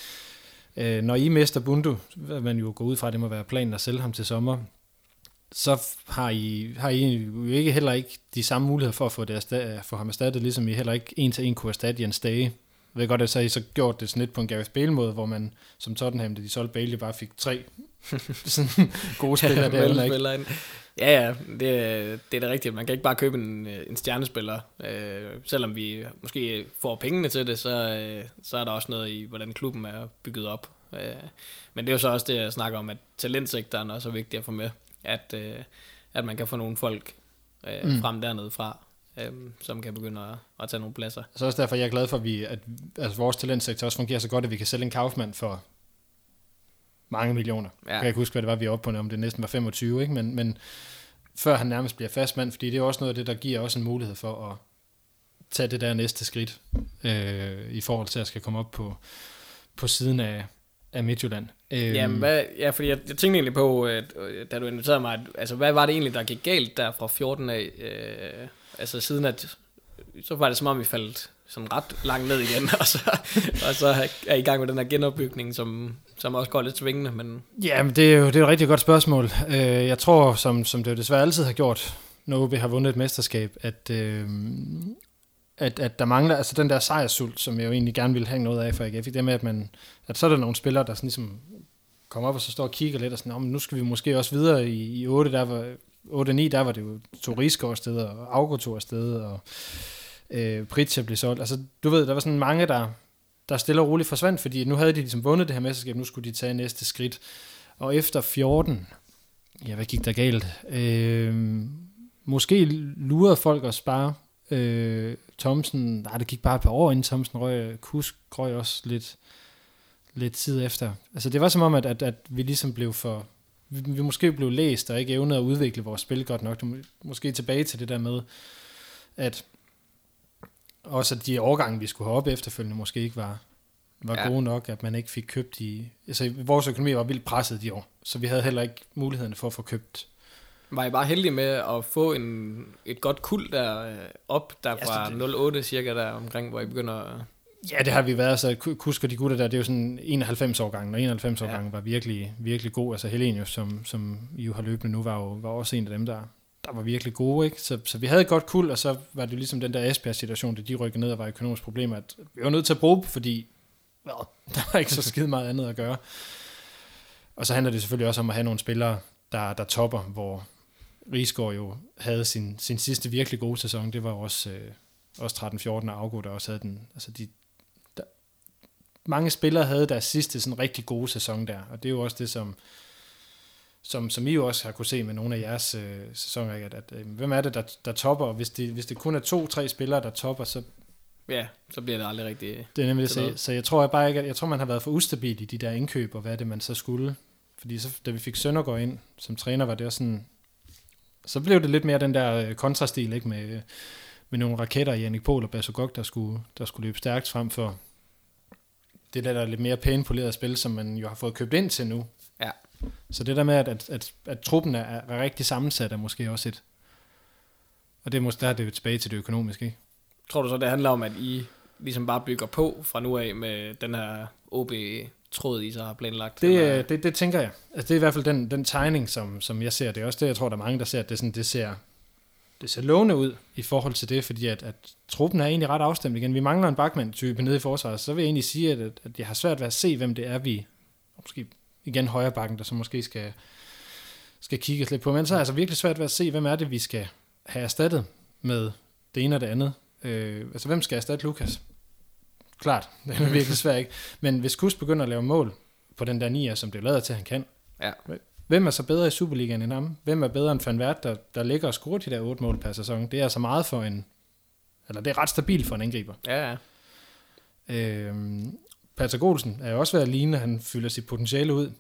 øh, når I mister Bundu, hvad man jo går ud fra, at det må være planen at sælge ham til sommer, så har I, har I jo ikke heller ikke de samme muligheder for at få, det erstat, få ham erstattet, ligesom I heller ikke en til en kunne erstatte Jens Dage. Jeg ved godt, at så har I så gjort det sådan lidt på en Gareth Bale-måde, hvor man som Tottenham, da de solgte Bale, bare fik tre sådan gode spillere ja, der. Ikke? Ja, ja, det, det er det rigtigt. Man kan ikke bare købe en, en stjernespiller. Øh, selvom vi måske får pengene til det, så, øh, så er der også noget i, hvordan klubben er bygget op. Øh, men det er jo så også det, jeg snakker om, at talentsektoren er også vigtigt at få med at, øh, at man kan få nogle folk øh, mm. frem dernede fra, øh, som kan begynde at, at tage nogle pladser. Så også derfor jeg er glad for, at, vi, at altså, vores talentsektor også fungerer så godt, at vi kan sælge en Kaufmann for mange millioner. Ja. Jeg kan ikke huske, hvad det var, vi er oppe på, om det næsten var 25, ikke? Men, men før han nærmest bliver fastmand, fordi det er også noget af det, der giver også en mulighed for at tage det der næste skridt øh, i forhold til at skal komme op på, på siden af, af Midtjylland. Øhm. Jamen, hvad, ja, fordi jeg, jeg tænkte egentlig på, at, da du inviterede mig, at, altså hvad var det egentlig, der gik galt der fra 14 af? Øh, altså siden at, så var det som om vi faldt sådan ret langt ned igen, og så, og så er I gang med den her genopbygning, som, som også går lidt svingende. Men... Ja, men det er jo det er et rigtig godt spørgsmål. Øh, jeg tror, som, som det jo desværre altid har gjort, når vi har vundet et mesterskab, at, øh, at, at der mangler, altså den der sejrsult, som jeg jo egentlig gerne ville have noget af for AGF, det med, at, man, at så er der nogle spillere, der sådan ligesom kommer op og så står og kigger lidt og sådan, men nu skal vi måske også videre i, i 8, der var, 8-9, der var det jo Torisko afsted, og Augusto afsted, og øh, Pritja blev solgt. Altså, du ved, der var sådan mange, der, der stille og roligt forsvandt, fordi nu havde de ligesom vundet det her mesterskab, nu skulle de tage næste skridt. Og efter 14, ja, hvad gik der galt? Øh, måske lurede folk at spare øh, Thomsen, nej, det gik bare et par år inden Thomsen røg, Kusk røg også lidt, lidt tid efter. Altså det var som om, at, at, at vi ligesom blev for, vi, vi måske blev læst og ikke evnede at udvikle vores spil godt nok. Måske tilbage til det der med, at også at de overgange, vi skulle have op efterfølgende, måske ikke var, var ja. gode nok, at man ikke fik købt i... Altså, vores økonomi var vildt presset de år, så vi havde heller ikke muligheden for at få købt var I bare heldige med at få en, et godt kul der øh, op, der fra ja, 08 cirka der omkring, hvor I begynder at... Ja, det har vi været. Så Kusk og de gutter der, det er jo sådan 91 årgangen, og 91 årgangen ja. var virkelig, virkelig god. Altså Helenius, som, som I jo har løbende nu, var jo var også en af dem, der, der var virkelig gode. Ikke? Så, så vi havde et godt kul, og så var det ligesom den der Esbjerg-situation, da de rykkede ned og var økonomiske problemer, at vi var nødt til at bruge fordi well, der var ikke så skide meget andet at gøre. Og så handler det selvfølgelig også om at have nogle spillere, der, der topper, hvor, Rigsgaard jo havde sin, sin sidste virkelig gode sæson, det var også, øh, også 13-14 og Augo, der også havde den. Altså de, mange spillere havde deres sidste sådan rigtig gode sæson der, og det er jo også det, som, som, som I jo også har kunne se med nogle af jeres øh, sæsoner, at, at øh, hvem er det, der, der topper, og hvis det, hvis det kun er to-tre spillere, der topper, så Ja, så bliver det aldrig rigtig... Det er nemlig det, så, så jeg tror jeg bare ikke, at, jeg tror man har været for ustabil i de der indkøb, og hvad det man så skulle. Fordi så, da vi fik Søndergaard ind som træner, var det også sådan, så blev det lidt mere den der øh, kontrastil, ikke? Med, med nogle raketter i Janik Pohl og Basogok, der skulle, der skulle løbe stærkt frem for det der, der er lidt mere pænt poleret spil, som man jo har fået købt ind til nu. Ja. Så det der med, at, at, at, at truppen er, er rigtig sammensat, er måske også et... Og det er måske der, det er tilbage til det økonomiske, ikke? Tror du så, det handler om, at I ligesom bare bygger på fra nu af med den her OB tråd, I så har planlagt? Det, det, det tænker jeg. Altså, det er i hvert fald den, den tegning, som, som jeg ser. Det er også det, jeg tror, der er mange, der ser, at det, sådan, det ser det ser lovende ud i forhold til det, fordi at, at truppen er egentlig ret afstemt igen. Vi mangler en bakmand-type nede i forsvaret, så vil jeg egentlig sige, at, at jeg har svært ved at se, hvem det er, vi måske igen højre bakken, der så måske skal, skal kigge lidt på. Men så er jeg altså virkelig svært ved at se, hvem er det, vi skal have erstattet med det ene og det andet. Øh, altså, hvem skal erstatte Lukas? Klart, det er virkelig svært, ikke? Men hvis Kus begynder at lave mål på den der nier, som det lader til, at han kan, ja. Hvem er så bedre i Superligaen end ham? Hvem er bedre end Van Wert, der, der ligger og scorer de der otte mål per sæson? Det er altså meget for en... Eller det er ret stabilt for en angriber. Ja, ja. Øhm, Patrick Olsen er jo også ved at ligne, han fylder sit potentiale ud.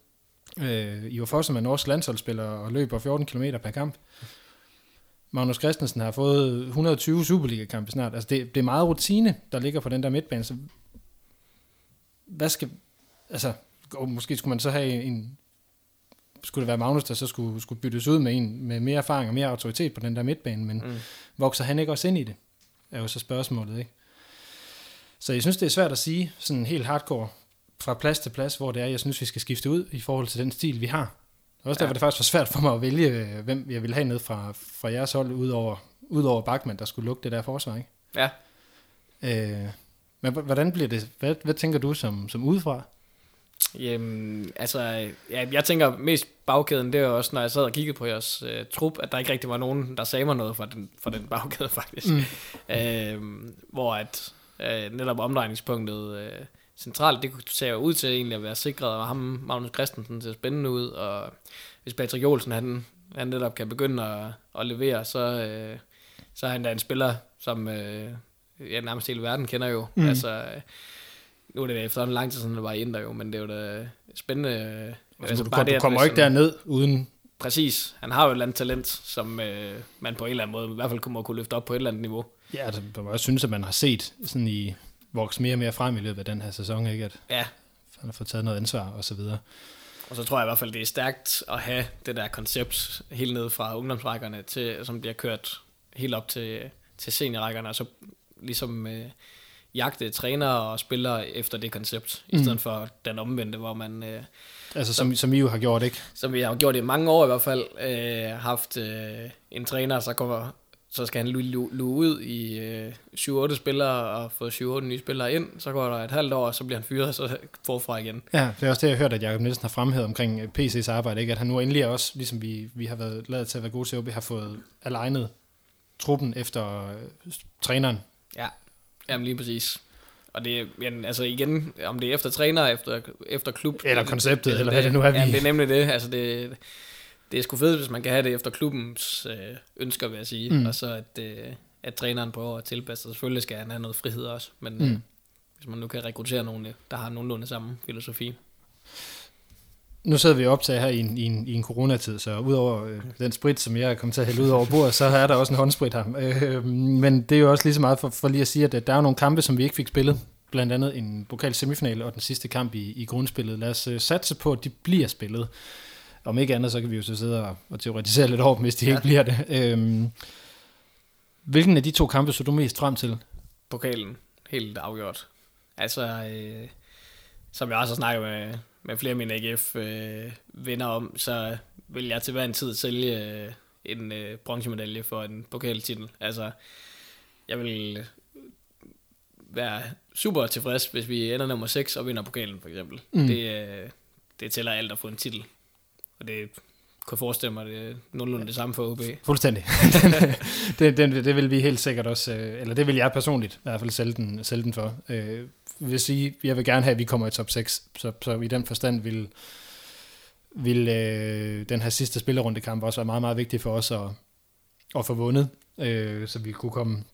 Øh, Ivar Fossum er norsk landsholdsspiller og løber 14 km per kamp. Magnus Christensen har fået 120 Superliga-kampe snart. Altså det, det er meget rutine, der ligger på den der midtbane. Så hvad skal... Altså, måske skulle man så have en... Skulle det være Magnus, der så skulle, skulle byttes ud med en med mere erfaring og mere autoritet på den der midtbane, men mm. vokser han ikke også ind i det? Er jo så spørgsmålet, ikke? Så jeg synes, det er svært at sige sådan helt hardcore fra plads til plads, hvor det er, jeg synes, vi skal skifte ud i forhold til den stil, vi har. Og også ja. derfor det faktisk var svært for mig at vælge, øh, hvem jeg ville have ned fra, fra jeres hold, udover, udover Bachmann, der skulle lukke det der forsvar, ikke? Ja. Øh, men hvordan bliver det? Hvad, hvad tænker du som, som udefra? Jamen, altså, ja, jeg tænker mest bagkæden, det er også, når jeg sad og kiggede på jeres øh, trup, at der ikke rigtig var nogen, der sagde mig noget fra den, fra den bagkæde, faktisk. Mm. Øh, hvor at øh, netop omdrejningspunktet øh, centralt, det ser ud til egentlig at være sikret, og ham, Magnus Christensen, ser spændende ud, og hvis Patrick Jolsen, han, han netop kan begynde at, at levere, så, øh, så er han da en spiller, som øh, ja, nærmest hele verden kender jo. Mm. Altså, øh, nu er det efterhånden lang tid siden, det var i Inder jo, men det er jo da spændende. Altså, altså, du, bare du, det, du kommer ikke derned uden... Præcis. Han har jo et eller andet talent, som øh, man på en eller anden måde i hvert fald må kunne løfte op på et eller andet niveau. Ja, altså, man også synes, at man har set sådan i vokse mere og mere frem i løbet af den her sæson, ikke? At ja. han har fået taget noget ansvar og så videre. Og så tror jeg i hvert fald, det er stærkt at have det der koncept helt ned fra ungdomsrækkerne, til, som bliver kørt helt op til, til seniorrækkerne, og så ligesom øh, jagte trænere og spillere efter det koncept, mm. i stedet for den omvendte, hvor man... Øh, altså som, som I jo har gjort, ikke? Som vi har gjort i mange år i hvert fald, øh, haft øh, en træner, så kommer så skal han luge ud i øh, 7-8 spillere og få 7-8 nye spillere ind. Så går der et halvt år, og så bliver han fyret, så forfra igen. Ja, det er også det, jeg har hørt, at Jacob Nielsen har fremhævet omkring øh, PC's arbejde, ikke? at han nu endelig også, ligesom vi, vi har været lavet til at være gode til, vi har fået alignet truppen efter øh, træneren. Ja, jamen lige præcis. Og det er, altså igen, om det er efter træner, efter, efter klub. Eller konceptet, eller, eller hvad det nu er, vi... Ja, det er nemlig det. Altså det, det er sgu fedt, hvis man kan have det efter klubbens øh, ønsker, vil jeg sige. Mm. Og så at, øh, at træneren prøver at tilpasse sig. Selvfølgelig skal han have noget frihed også, men mm. øh, hvis man nu kan rekruttere nogen, der har nogenlunde samme filosofi. Nu sidder vi optaget her i en, i en, i en coronatid, så udover øh, den sprit, som jeg er kommet til at hælde ud over bordet, så er der også en håndsprit her. Øh, men det er jo også lige så meget for, for lige at sige, at der er nogle kampe, som vi ikke fik spillet. Blandt andet en pokal semifinale og den sidste kamp i, i grundspillet. Lad os øh, satse på, at de bliver spillet om ikke andet, så kan vi jo så sidde og, og teoretisere lidt over hvis de ja. ikke bliver det. Øhm, hvilken af de to kampe så du mest frem til? Pokalen, helt afgjort. Altså, øh, som jeg også har snakket med, med flere af mine AGF-venner øh, om, så vil jeg til hver en tid sælge øh, en øh, bronzemedalje for en pokaltitel. Altså, jeg vil være super tilfreds, hvis vi ender nummer 6 og vinder pokalen, for eksempel. Mm. Det, øh, det tæller alt at få en titel. Og det kunne forestille mig, det er nogenlunde det samme for OB. Fuldstændig. det, det, det vil vi helt sikkert også, øh, eller det vil jeg personligt i hvert fald sælge den, sælge den for. Øh, vil sige, jeg vil gerne have, at vi kommer i top 6, så, så i den forstand vil, vil øh, den her sidste spillerundekamp også være meget, meget vigtig for os at, at få vundet, øh, så vi kunne komme,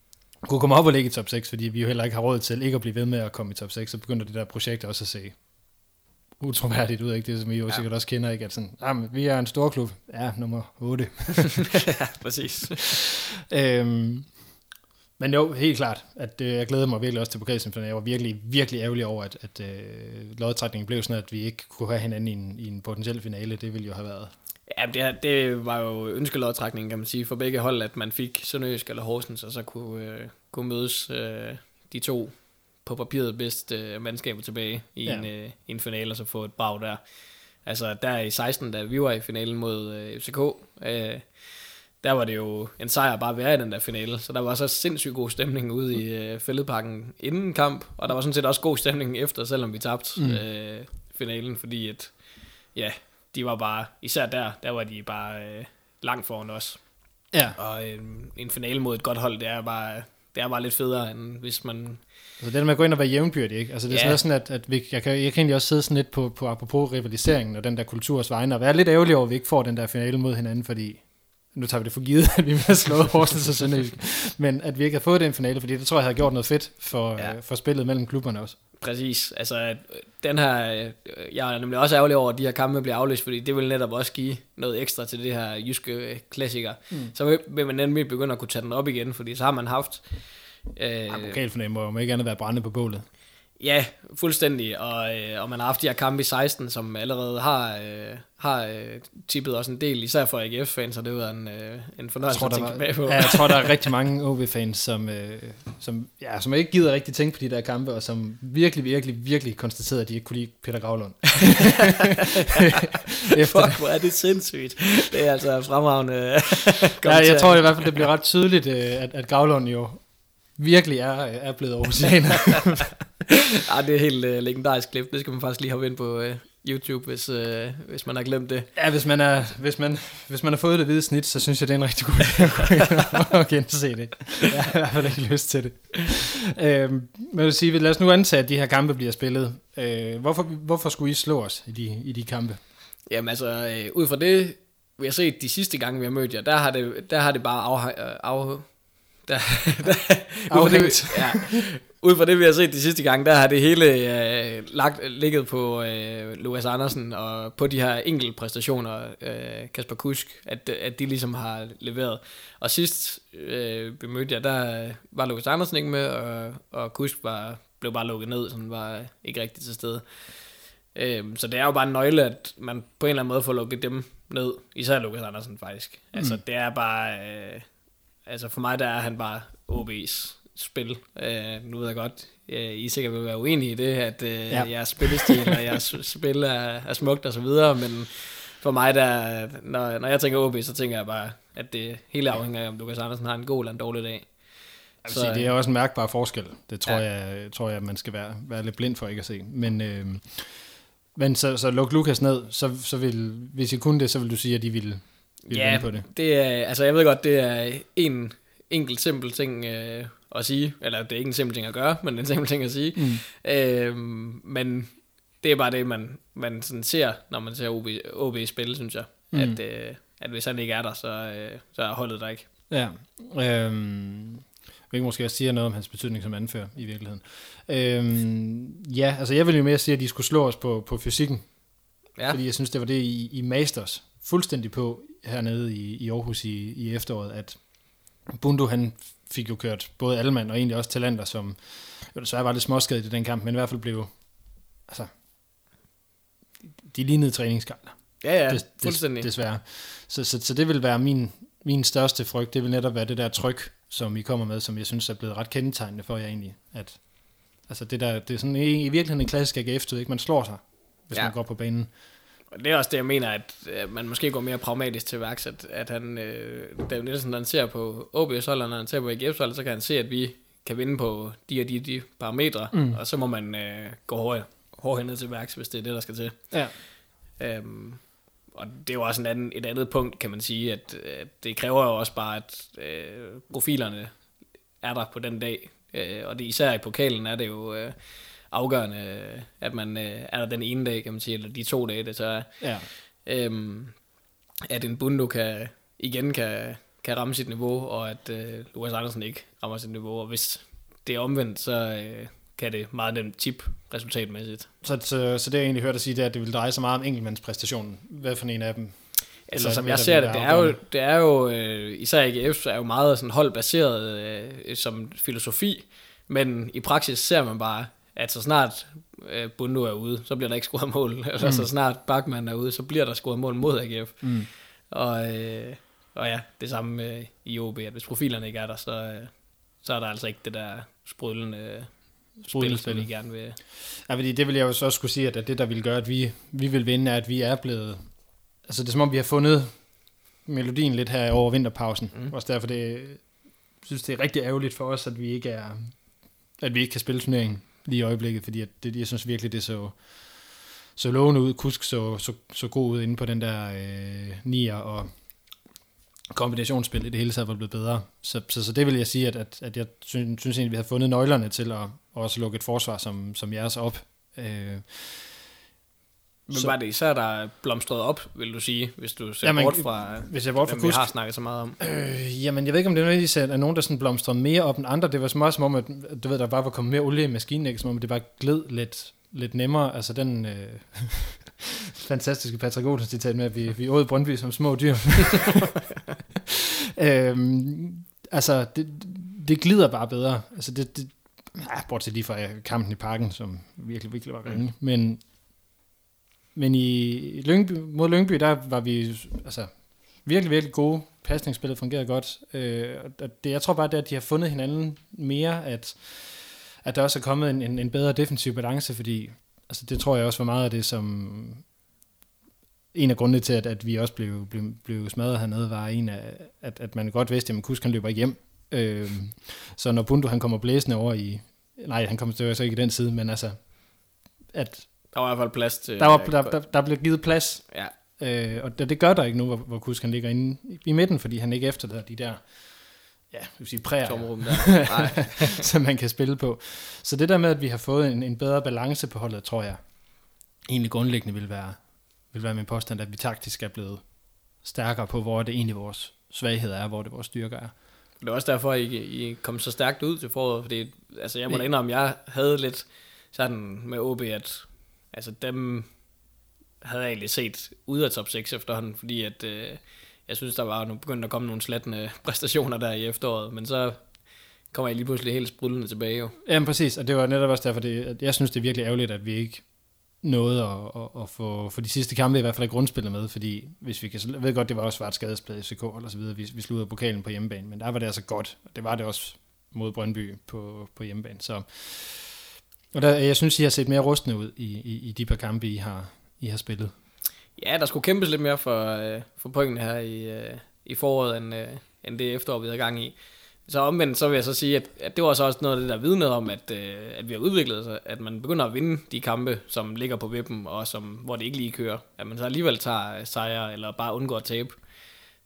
kunne komme op og ligge i top 6, fordi vi jo heller ikke har råd til ikke at blive ved med at komme i top 6, så begynder det der projekt også at se utroværdigt ud, ikke? Det som I jo ja. sikkert også kender, ikke? At sådan, jamen, ah, vi er en stor klub. Ja, nummer 8. ja, præcis. øhm, men jo, helt klart, at øh, jeg glæder mig virkelig også til pokalsemifinalen. Jeg var virkelig, virkelig ærgerlig over, at, at øh, lodtrækningen blev sådan, at vi ikke kunne have hinanden i en, i en potentiel finale. Det ville jo have været... Ja, det, det var jo ønskelodtrækningen, kan man sige, for begge hold, at man fik Sønderjysk eller Horsens, og så kunne, øh, kunne mødes øh, de to på papiret bedst øh, mandskaber tilbage i, ja. en, øh, en finale, og så få et brag der. Altså der i 16, da vi var i finalen mod øh, FCK, øh, der var det jo en sejr bare at være i den der finale, så der var så sindssygt god stemning ude i øh, fældeparken inden kamp, og der var sådan set også god stemning efter, selvom vi tabte mm. øh, finalen, fordi at, ja, de var bare, især der, der var de bare øh, langt foran os. Ja. Og øh, en finale mod et godt hold, det er bare det er bare lidt federe, end hvis man... Altså det der med at gå ind og være jævnbyrdig, ikke? Altså det er Ja. sådan, at, at vi, jeg, kan, jeg kan egentlig også sidde sådan lidt på, på apropos rivaliseringen og den der kulturs vegne, og være lidt ærgerlig over, at vi ikke får den der finale mod hinanden, fordi nu tager vi det for givet, at vi vil have slået Horsens og Sønderjysk, men at vi ikke har fået den finale, fordi det tror jeg havde gjort noget fedt for, Ja. ja. for spillet mellem klubberne også. Præcis. Altså, øh, den her... øh, Jeg er nemlig også ærgerlig over, at de her kampe bliver aflyst, fordi det vil netop også give noget ekstra til det her jyske øh, klassiker. Mm. Så vil man nemlig begynde at kunne tage den op igen, fordi så har man haft... Øh, Ja, pokalfinalen må jo ikke andet være brænde på bålet. Ja, fuldstændig. Og, øh, og man har haft de her kampe i 16, som allerede har, øh, har øh, tippet også en del, især for AGF-fans, så det var en, øh, en fornøjelse tror, at tænke tilbage på. ja, jeg tror, der er rigtig mange OB-fans, som, øh, som, ja, som ikke gider rigtig tænke på de der kampe, og som virkelig, virkelig, virkelig konstaterede, at de ikke kunne lide Peter Gravlund. Efter, Fuck, hvor er det sindssygt. Det er altså fremragende ja, jeg tror i hvert fald, det bliver ret tydeligt, øh, at, at Gravlund jo virkelig er, er blevet Aarhusianer. Ah, det er helt uh, legendarisk klip. Det skal man faktisk lige hoppe ind på uh, YouTube, hvis, uh, hvis man har glemt det. ja, hvis man, er, hvis, man, hvis man har fået det hvide snit, så synes jeg, det er en rigtig god idé at gå gense det. Jeg har i hvert fald ikke lyst til det. Øhm, men jeg vil sige, lad os nu antage, at de her kampe bliver spillet. Øh, hvorfor, hvorfor skulle I slå os i de, i de kampe? Jamen altså, øh, ud fra det, vi har set de sidste gange, vi har mødt jer, der har det, der har det bare af, af, der, der, fra det, ja, ud fra det, vi har set de sidste gange, der har det hele øh, lagt, ligget på øh, Lukas Andersen og på de her enkelte præstationer, øh, Kasper Kusk, at, at de ligesom har leveret. Og sidst øh, vi mødte jer, der var Lukas Andersen ikke med, og, og Kusk var, blev bare lukket ned, så han var ikke rigtig til stede. Øhm, så det er jo bare en nøgle, at man på en eller anden måde får lukket dem ned. Især Lukas Andersen faktisk. Mm. Altså det er bare... Øh, altså for mig der er han bare OB's spil. Øh, nu ved jeg godt, øh, I sikkert vil være uenige i det, at øh, ja. Jeres spillestil og jeres spil er, er smukt og så videre, men for mig der, når, når jeg tænker OB, så tænker jeg bare, at det hele afhænger af, om Lukas Andersen har en god eller en dårlig dag. Jeg vil sige, det er også en mærkbar forskel. Det tror, Ja. jeg, tror jeg, man skal være, være lidt blind for ikke at se. Men, øh, men så, så luk Lukas ned, så, så vil, hvis I kunne det, så vil du sige, at de ville, ville Ja, vinde på det. det er, altså jeg ved godt, det er en enkelt simpel ting øh, at sige, eller det er ikke en simpel ting at gøre, men en simpel ting at sige. Mm. Øh, men det er bare det, man, man sådan ser, når man ser OB, OB spille, synes jeg. Mm. At, øh, at hvis han ikke er der, så, øh, så er holdet der ikke. Ja. Øhm, jeg måske også sige noget om hans betydning som anfører i virkeligheden. Øhm, ja, altså jeg vil jo mere sige, at de skulle slå os på, på fysikken, Ja, fordi jeg synes, det var det, I, I masters fuldstændig på hernede i, i Aarhus i, i efteråret, at Bundu han fik jo kørt både Alman og egentlig også Talander, som jo desværre var lidt småskadet i den kamp, men i hvert fald blev, altså, de lignede træningskampe. ja, ja Des- fuldstændig. Des, desværre. Så, så, så det vil være min, min største frygt, det vil netop være det der tryk, som I kommer med, som jeg synes er blevet ret kendetegnende for jer egentlig. At, altså det, der, det er sådan i, i virkeligheden en klassisk agf ikke? Man slår sig, hvis ja. man går på banen. Det er også det, jeg mener, at man måske går mere pragmatisk til værks, at, at han, øh, David Nielsen, når han ser på OB's hold, og når han ser på AGF's hold, så kan han se, at vi kan vinde på de og de, de parametre, mm. og så må man øh, gå hårdere ned til værks, hvis det er det, der skal til. Ja. Øhm, og det er jo også en anden, et andet punkt, kan man sige, at, at det kræver jo også bare, at øh, profilerne er der på den dag. Øh, og det især i pokalen er det jo øh, afgørende, øh, at man øh, er der den ene dag, kan man sige, eller de to dage, det så er. Ja. Øhm, at en Bundo kan, igen kan, kan ramme sit niveau, og at øh, Lukas Andersen ikke rammer sit niveau. Og hvis det er omvendt, så øh, kan det meget nemt tip resultatmæssigt. Så, så, så det jeg egentlig hørte dig sige, det er, at det vil dreje sig meget om enkeltmandspræstationen. Hvad for en af dem? Altså, Eller som jeg ser det, det er jo, det er jo øh, især AGF er jo meget sådan holdbaseret øh, som filosofi, men i praksis ser man bare, at så snart øh, Bundu er ude, så bliver der ikke scoret mål. Eller så snart Bachmann er ude, så bliver der scoret mål mod AGF. Mm. Og, øh, og ja, det samme øh, i OB, at hvis profilerne ikke er der, så, øh, så er der altså ikke det der sprudlende spil, Sprudlende som vi spil. gerne vil. Ja, fordi det vil jeg jo så også skulle sige, at det, der vil gøre, at vi, vi vil vinde, er, at vi er blevet... Altså, det er som om, vi har fundet melodien lidt her over vinterpausen. Mm. Også derfor, det, synes, det er rigtig ærgerligt for os, at vi ikke er at vi ikke kan spille turneringen lige i øjeblikket, fordi at det, jeg synes virkelig, det så, så lovende ud. Kusk så, så, så god ud inde på den der øh, nier, og kombinationsspil i det hele taget var blevet bedre. Så, så, så det vil jeg sige, at, at, at jeg synes, synes egentlig, vi har fundet nøglerne til at, at også lukke et forsvar som, som jeres op. Øh, men Så- var det især, der blomstrede op, vil du sige, hvis du ser Jamen, bort fra, hvis jeg bort fra dem, vi har snakket så meget om? Øh, jamen, jeg ved ikke, om det er nødvendigvis, er nogen, der sådan blomstrede mere op end andre. Det var også som om, at du ved, der bare var kommet mere olie i maskinen, ikke? som om det bare gled lidt, lidt nemmere. Altså den øh, fantastiske Patrick Olsen citat med, at vi, vi åd Brøndby som små dyr. øhm, altså, det, det glider bare bedre. Altså, det, det ja, bortset lige fra kampen i parken, som virkelig, virkelig var ringe. Men, men i Lyngby, mod Lyngby, der var vi altså, virkelig, virkelig gode. Pasningsspillet fungerede godt. Øh, og det, jeg tror bare, det er, at de har fundet hinanden mere, at, at der også er kommet en, en, en bedre defensiv balance, fordi altså, det tror jeg også var meget af det, som en af grundene til, at, at vi også blev, blev, blev smadret hernede, var en af, at, at man godt vidste, at Kusk han løber ikke hjem. Øh, så når Bundu han kommer blæsende over i, nej, han kommer så ikke i den side, men altså, at der var i hvert fald plads til... der, var, der, der, der blev givet plads Ja, Øh, og det, det gør der ikke nu, hvor, hvor Kusk han ligger inde i, midten, fordi han ikke efterlader de der, ja, jeg vil sige præger, tomrum der. Nej, som man kan spille på. Så det der med, at vi har fået en, en bedre balance på holdet, tror jeg egentlig grundlæggende vil være, vil være min påstand, at vi taktisk er blevet stærkere på, hvor det egentlig vores svaghed er, hvor det vores styrker er. Det er også derfor, I, I kom så stærkt ud til foråret, fordi altså, jeg må da indrømme, jeg havde lidt sådan med OB, at altså, dem havde jeg egentlig set ud af top 6 efterhånden, fordi at, øh, jeg synes, der var nu begyndt at komme nogle slattende præstationer der i efteråret, men så kommer jeg lige pludselig helt sprudlende tilbage jo. Jamen præcis, og det var netop også derfor, det, at jeg synes, det er virkelig ærgerligt, at vi ikke nåede at, at, at få, for de sidste kampe i hvert fald i grundspillet med, fordi hvis vi kan, jeg ved godt, det var også svært skadesplade i FCK eller så videre, vi, vi sluttede pokalen på hjemmebane, men der var det altså godt, og det var det også mod Brøndby på, på hjemmebane, så og der, jeg synes, I har set mere rustne ud i, i, i de par kampe, I har, I har spillet. Ja, der skulle kæmpes lidt mere for, øh, for pointene her i, øh, i foråret, end, øh, end det efterår, vi havde gang i. Så omvendt, så vil jeg så sige, at, at det var så også noget af det, der vidnede om, at, øh, at vi har udviklet sig, at man begynder at vinde de kampe, som ligger på vippen, og som, hvor det ikke lige kører. At man så alligevel tager øh, sejre, eller bare undgår at tabe.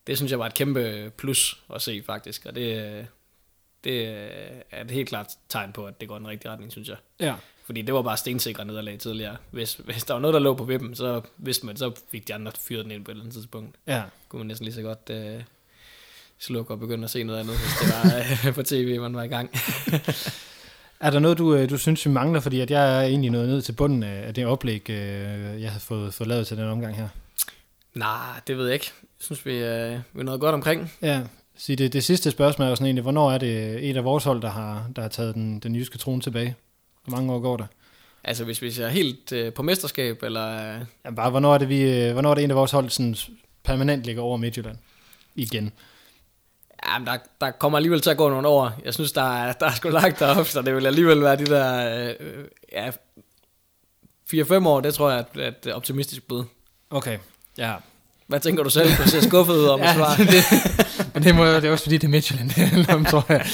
Det synes jeg var et kæmpe plus at se, faktisk. Og det, øh, det øh, er et helt klart tegn på, at det går i den rigtige retning, synes jeg. Ja. Fordi det var bare stensikre nederlag tidligere. Hvis, hvis der var noget, der lå på vippen, så vidste man, så fik de andre fyret den ind på et eller andet tidspunkt. Ja, Kunne man næsten lige så godt øh, slukke og begynde at se noget andet, hvis det var øh, på tv, man var i gang. Er der noget, du, øh, du synes, vi mangler? Fordi at jeg er egentlig nået ned til bunden af det oplæg, jeg havde fået, fået lavet til den omgang her. Nej, det ved jeg ikke. Jeg synes, vi, øh, vi er noget godt omkring. Ja, så det, det sidste spørgsmål er jo sådan egentlig, hvornår er det et af vores hold, der har, der har taget den, den jyske trone tilbage? Hvor mange år går der? Altså, hvis vi ser helt øh, på mesterskab, eller... Øh, Ja, bare, hvornår er det, vi, øh, hvornår er det en af vores hold, sådan permanent ligger over Midtjylland? Igen. ja, men der, der kommer alligevel til at gå nogle år. Jeg synes, der er, der er sgu langt derop, så det vil alligevel være de der... Øh, ja, 4-5 år, det tror jeg er et, et optimistisk bud. Okay, ja. Hvad tænker du selv? Du ser skuffet ud om at svare. det, men det, må, det er også fordi, det er Midtjylland, det handler om, tror jeg.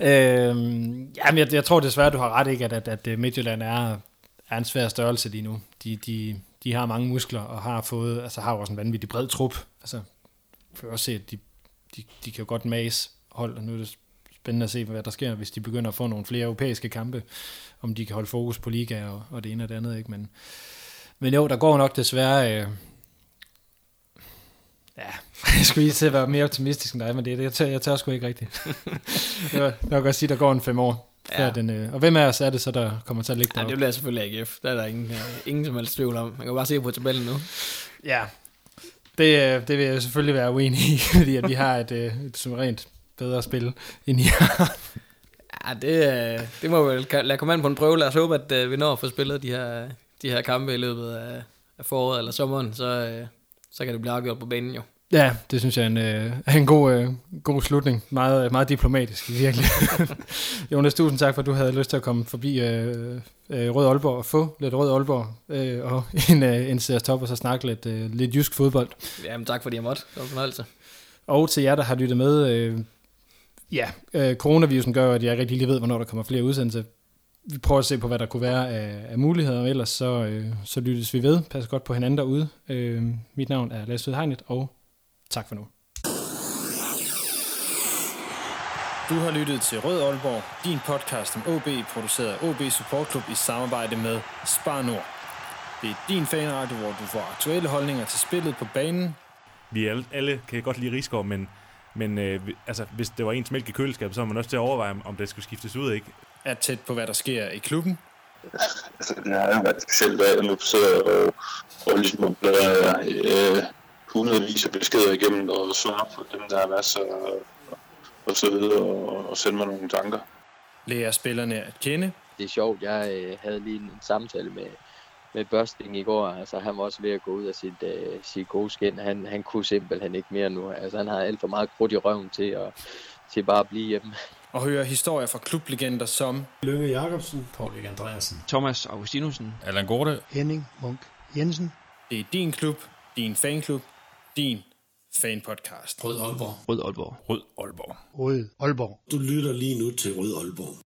Øhm, jamen, jeg, jeg tror desværre, du har ret, ikke, at, at, at Midtjylland er, er en svær størrelse lige nu. De, de, de har mange muskler, og har fået, altså har også en vanvittig bred trup. Altså, for også se, at de, de, de kan jo godt mase hold, og nu er det spændende at se, hvad der sker, hvis de begynder at få nogle flere europæiske kampe, om de kan holde fokus på liga og, og det ene og det andet, ikke? Men, men jo, der går nok desværre... Øh, Ja, jeg skulle lige til at være mere optimistisk end dig, men det, det jeg, tør, jeg tør sgu ikke rigtigt. jeg vil nok godt sige, der går en fem år. Ja. den, øh, og hvem af os er det så, der kommer til at ligge Ja, deroppe? det bliver selvfølgelig AGF. Der er der ingen, øh, ingen som helst tvivl om. Man kan bare se på tabellen nu. Ja, det, øh, det vil jeg selvfølgelig være uenig i, fordi at vi har et, øh, et suverænt bedre spil, end I har. Ja, det, det må vi vel lade komme an på en prøve. Lad os håbe, at vi når at få spillet de her, de her kampe i løbet af, af foråret eller sommeren, så, så kan det blive afgjort på banen jo. Ja, det synes jeg er en, øh, en god, øh, god slutning. Meget, meget diplomatisk, virkelig. Jonas, tusind tak for, at du havde lyst til at komme forbi øh, øh, Rød Aalborg og få lidt Rød Aalborg øh, og en, øh, en CS Top og så snakke lidt, øh, lidt jysk fodbold. Jamen tak fordi jeg måtte. Det var en fornøjelse. Og til jer, der har lyttet med, øh, ja, øh, coronavirusen gør, at jeg ikke rigtig lige ved, hvornår der kommer flere udsendelser. Vi prøver at se på, hvad der kunne være af, af muligheder, og ellers så, øh, så lyttes vi ved. Pas godt på hinanden derude. Øh, mit navn er Lasse Hegnet, og tak for nu. Du har lyttet til Rød Aalborg, din podcast om OB, produceret af OB Support Club i samarbejde med Spar Nord. Det er din fanradio, hvor du får aktuelle holdninger til spillet på banen. Vi alle, alle kan godt lide Rigsgaard, men, men øh, altså, hvis det var ens mælk i køleskabet, så var man også til at overveje, om det skulle skiftes ud, ikke? Er tæt på, hvad der sker i klubben. Altså, det har jo været specielt, at nu sidder og, og ligesom bladrer øh, hundredvis af beskeder igennem og svarer på dem, der har været så og så videre, og, og sende mig nogle tanker. Lærer spillerne at kende. det er sjovt, jeg øh, havde lige en samtale med, med Børsting i går. Altså, han var også ved at gå ud af sit, øh, sit gode skin. Han, han kunne simpelthen ikke mere nu. Altså, han har alt for meget krudt i røven til at, til bare at blive hjemme. Og høre historier fra klublegender som Lønge Jacobsen, Paul Andreasen. Thomas Augustinusen. Allan Gorte. Henning Munk Jensen. Det er din klub, din fanklub, din fanpodcast. Rød Aalborg. Rød Aalborg. Rød Aalborg. Rød Aalborg. du lytter lige nu til Rød Aalborg.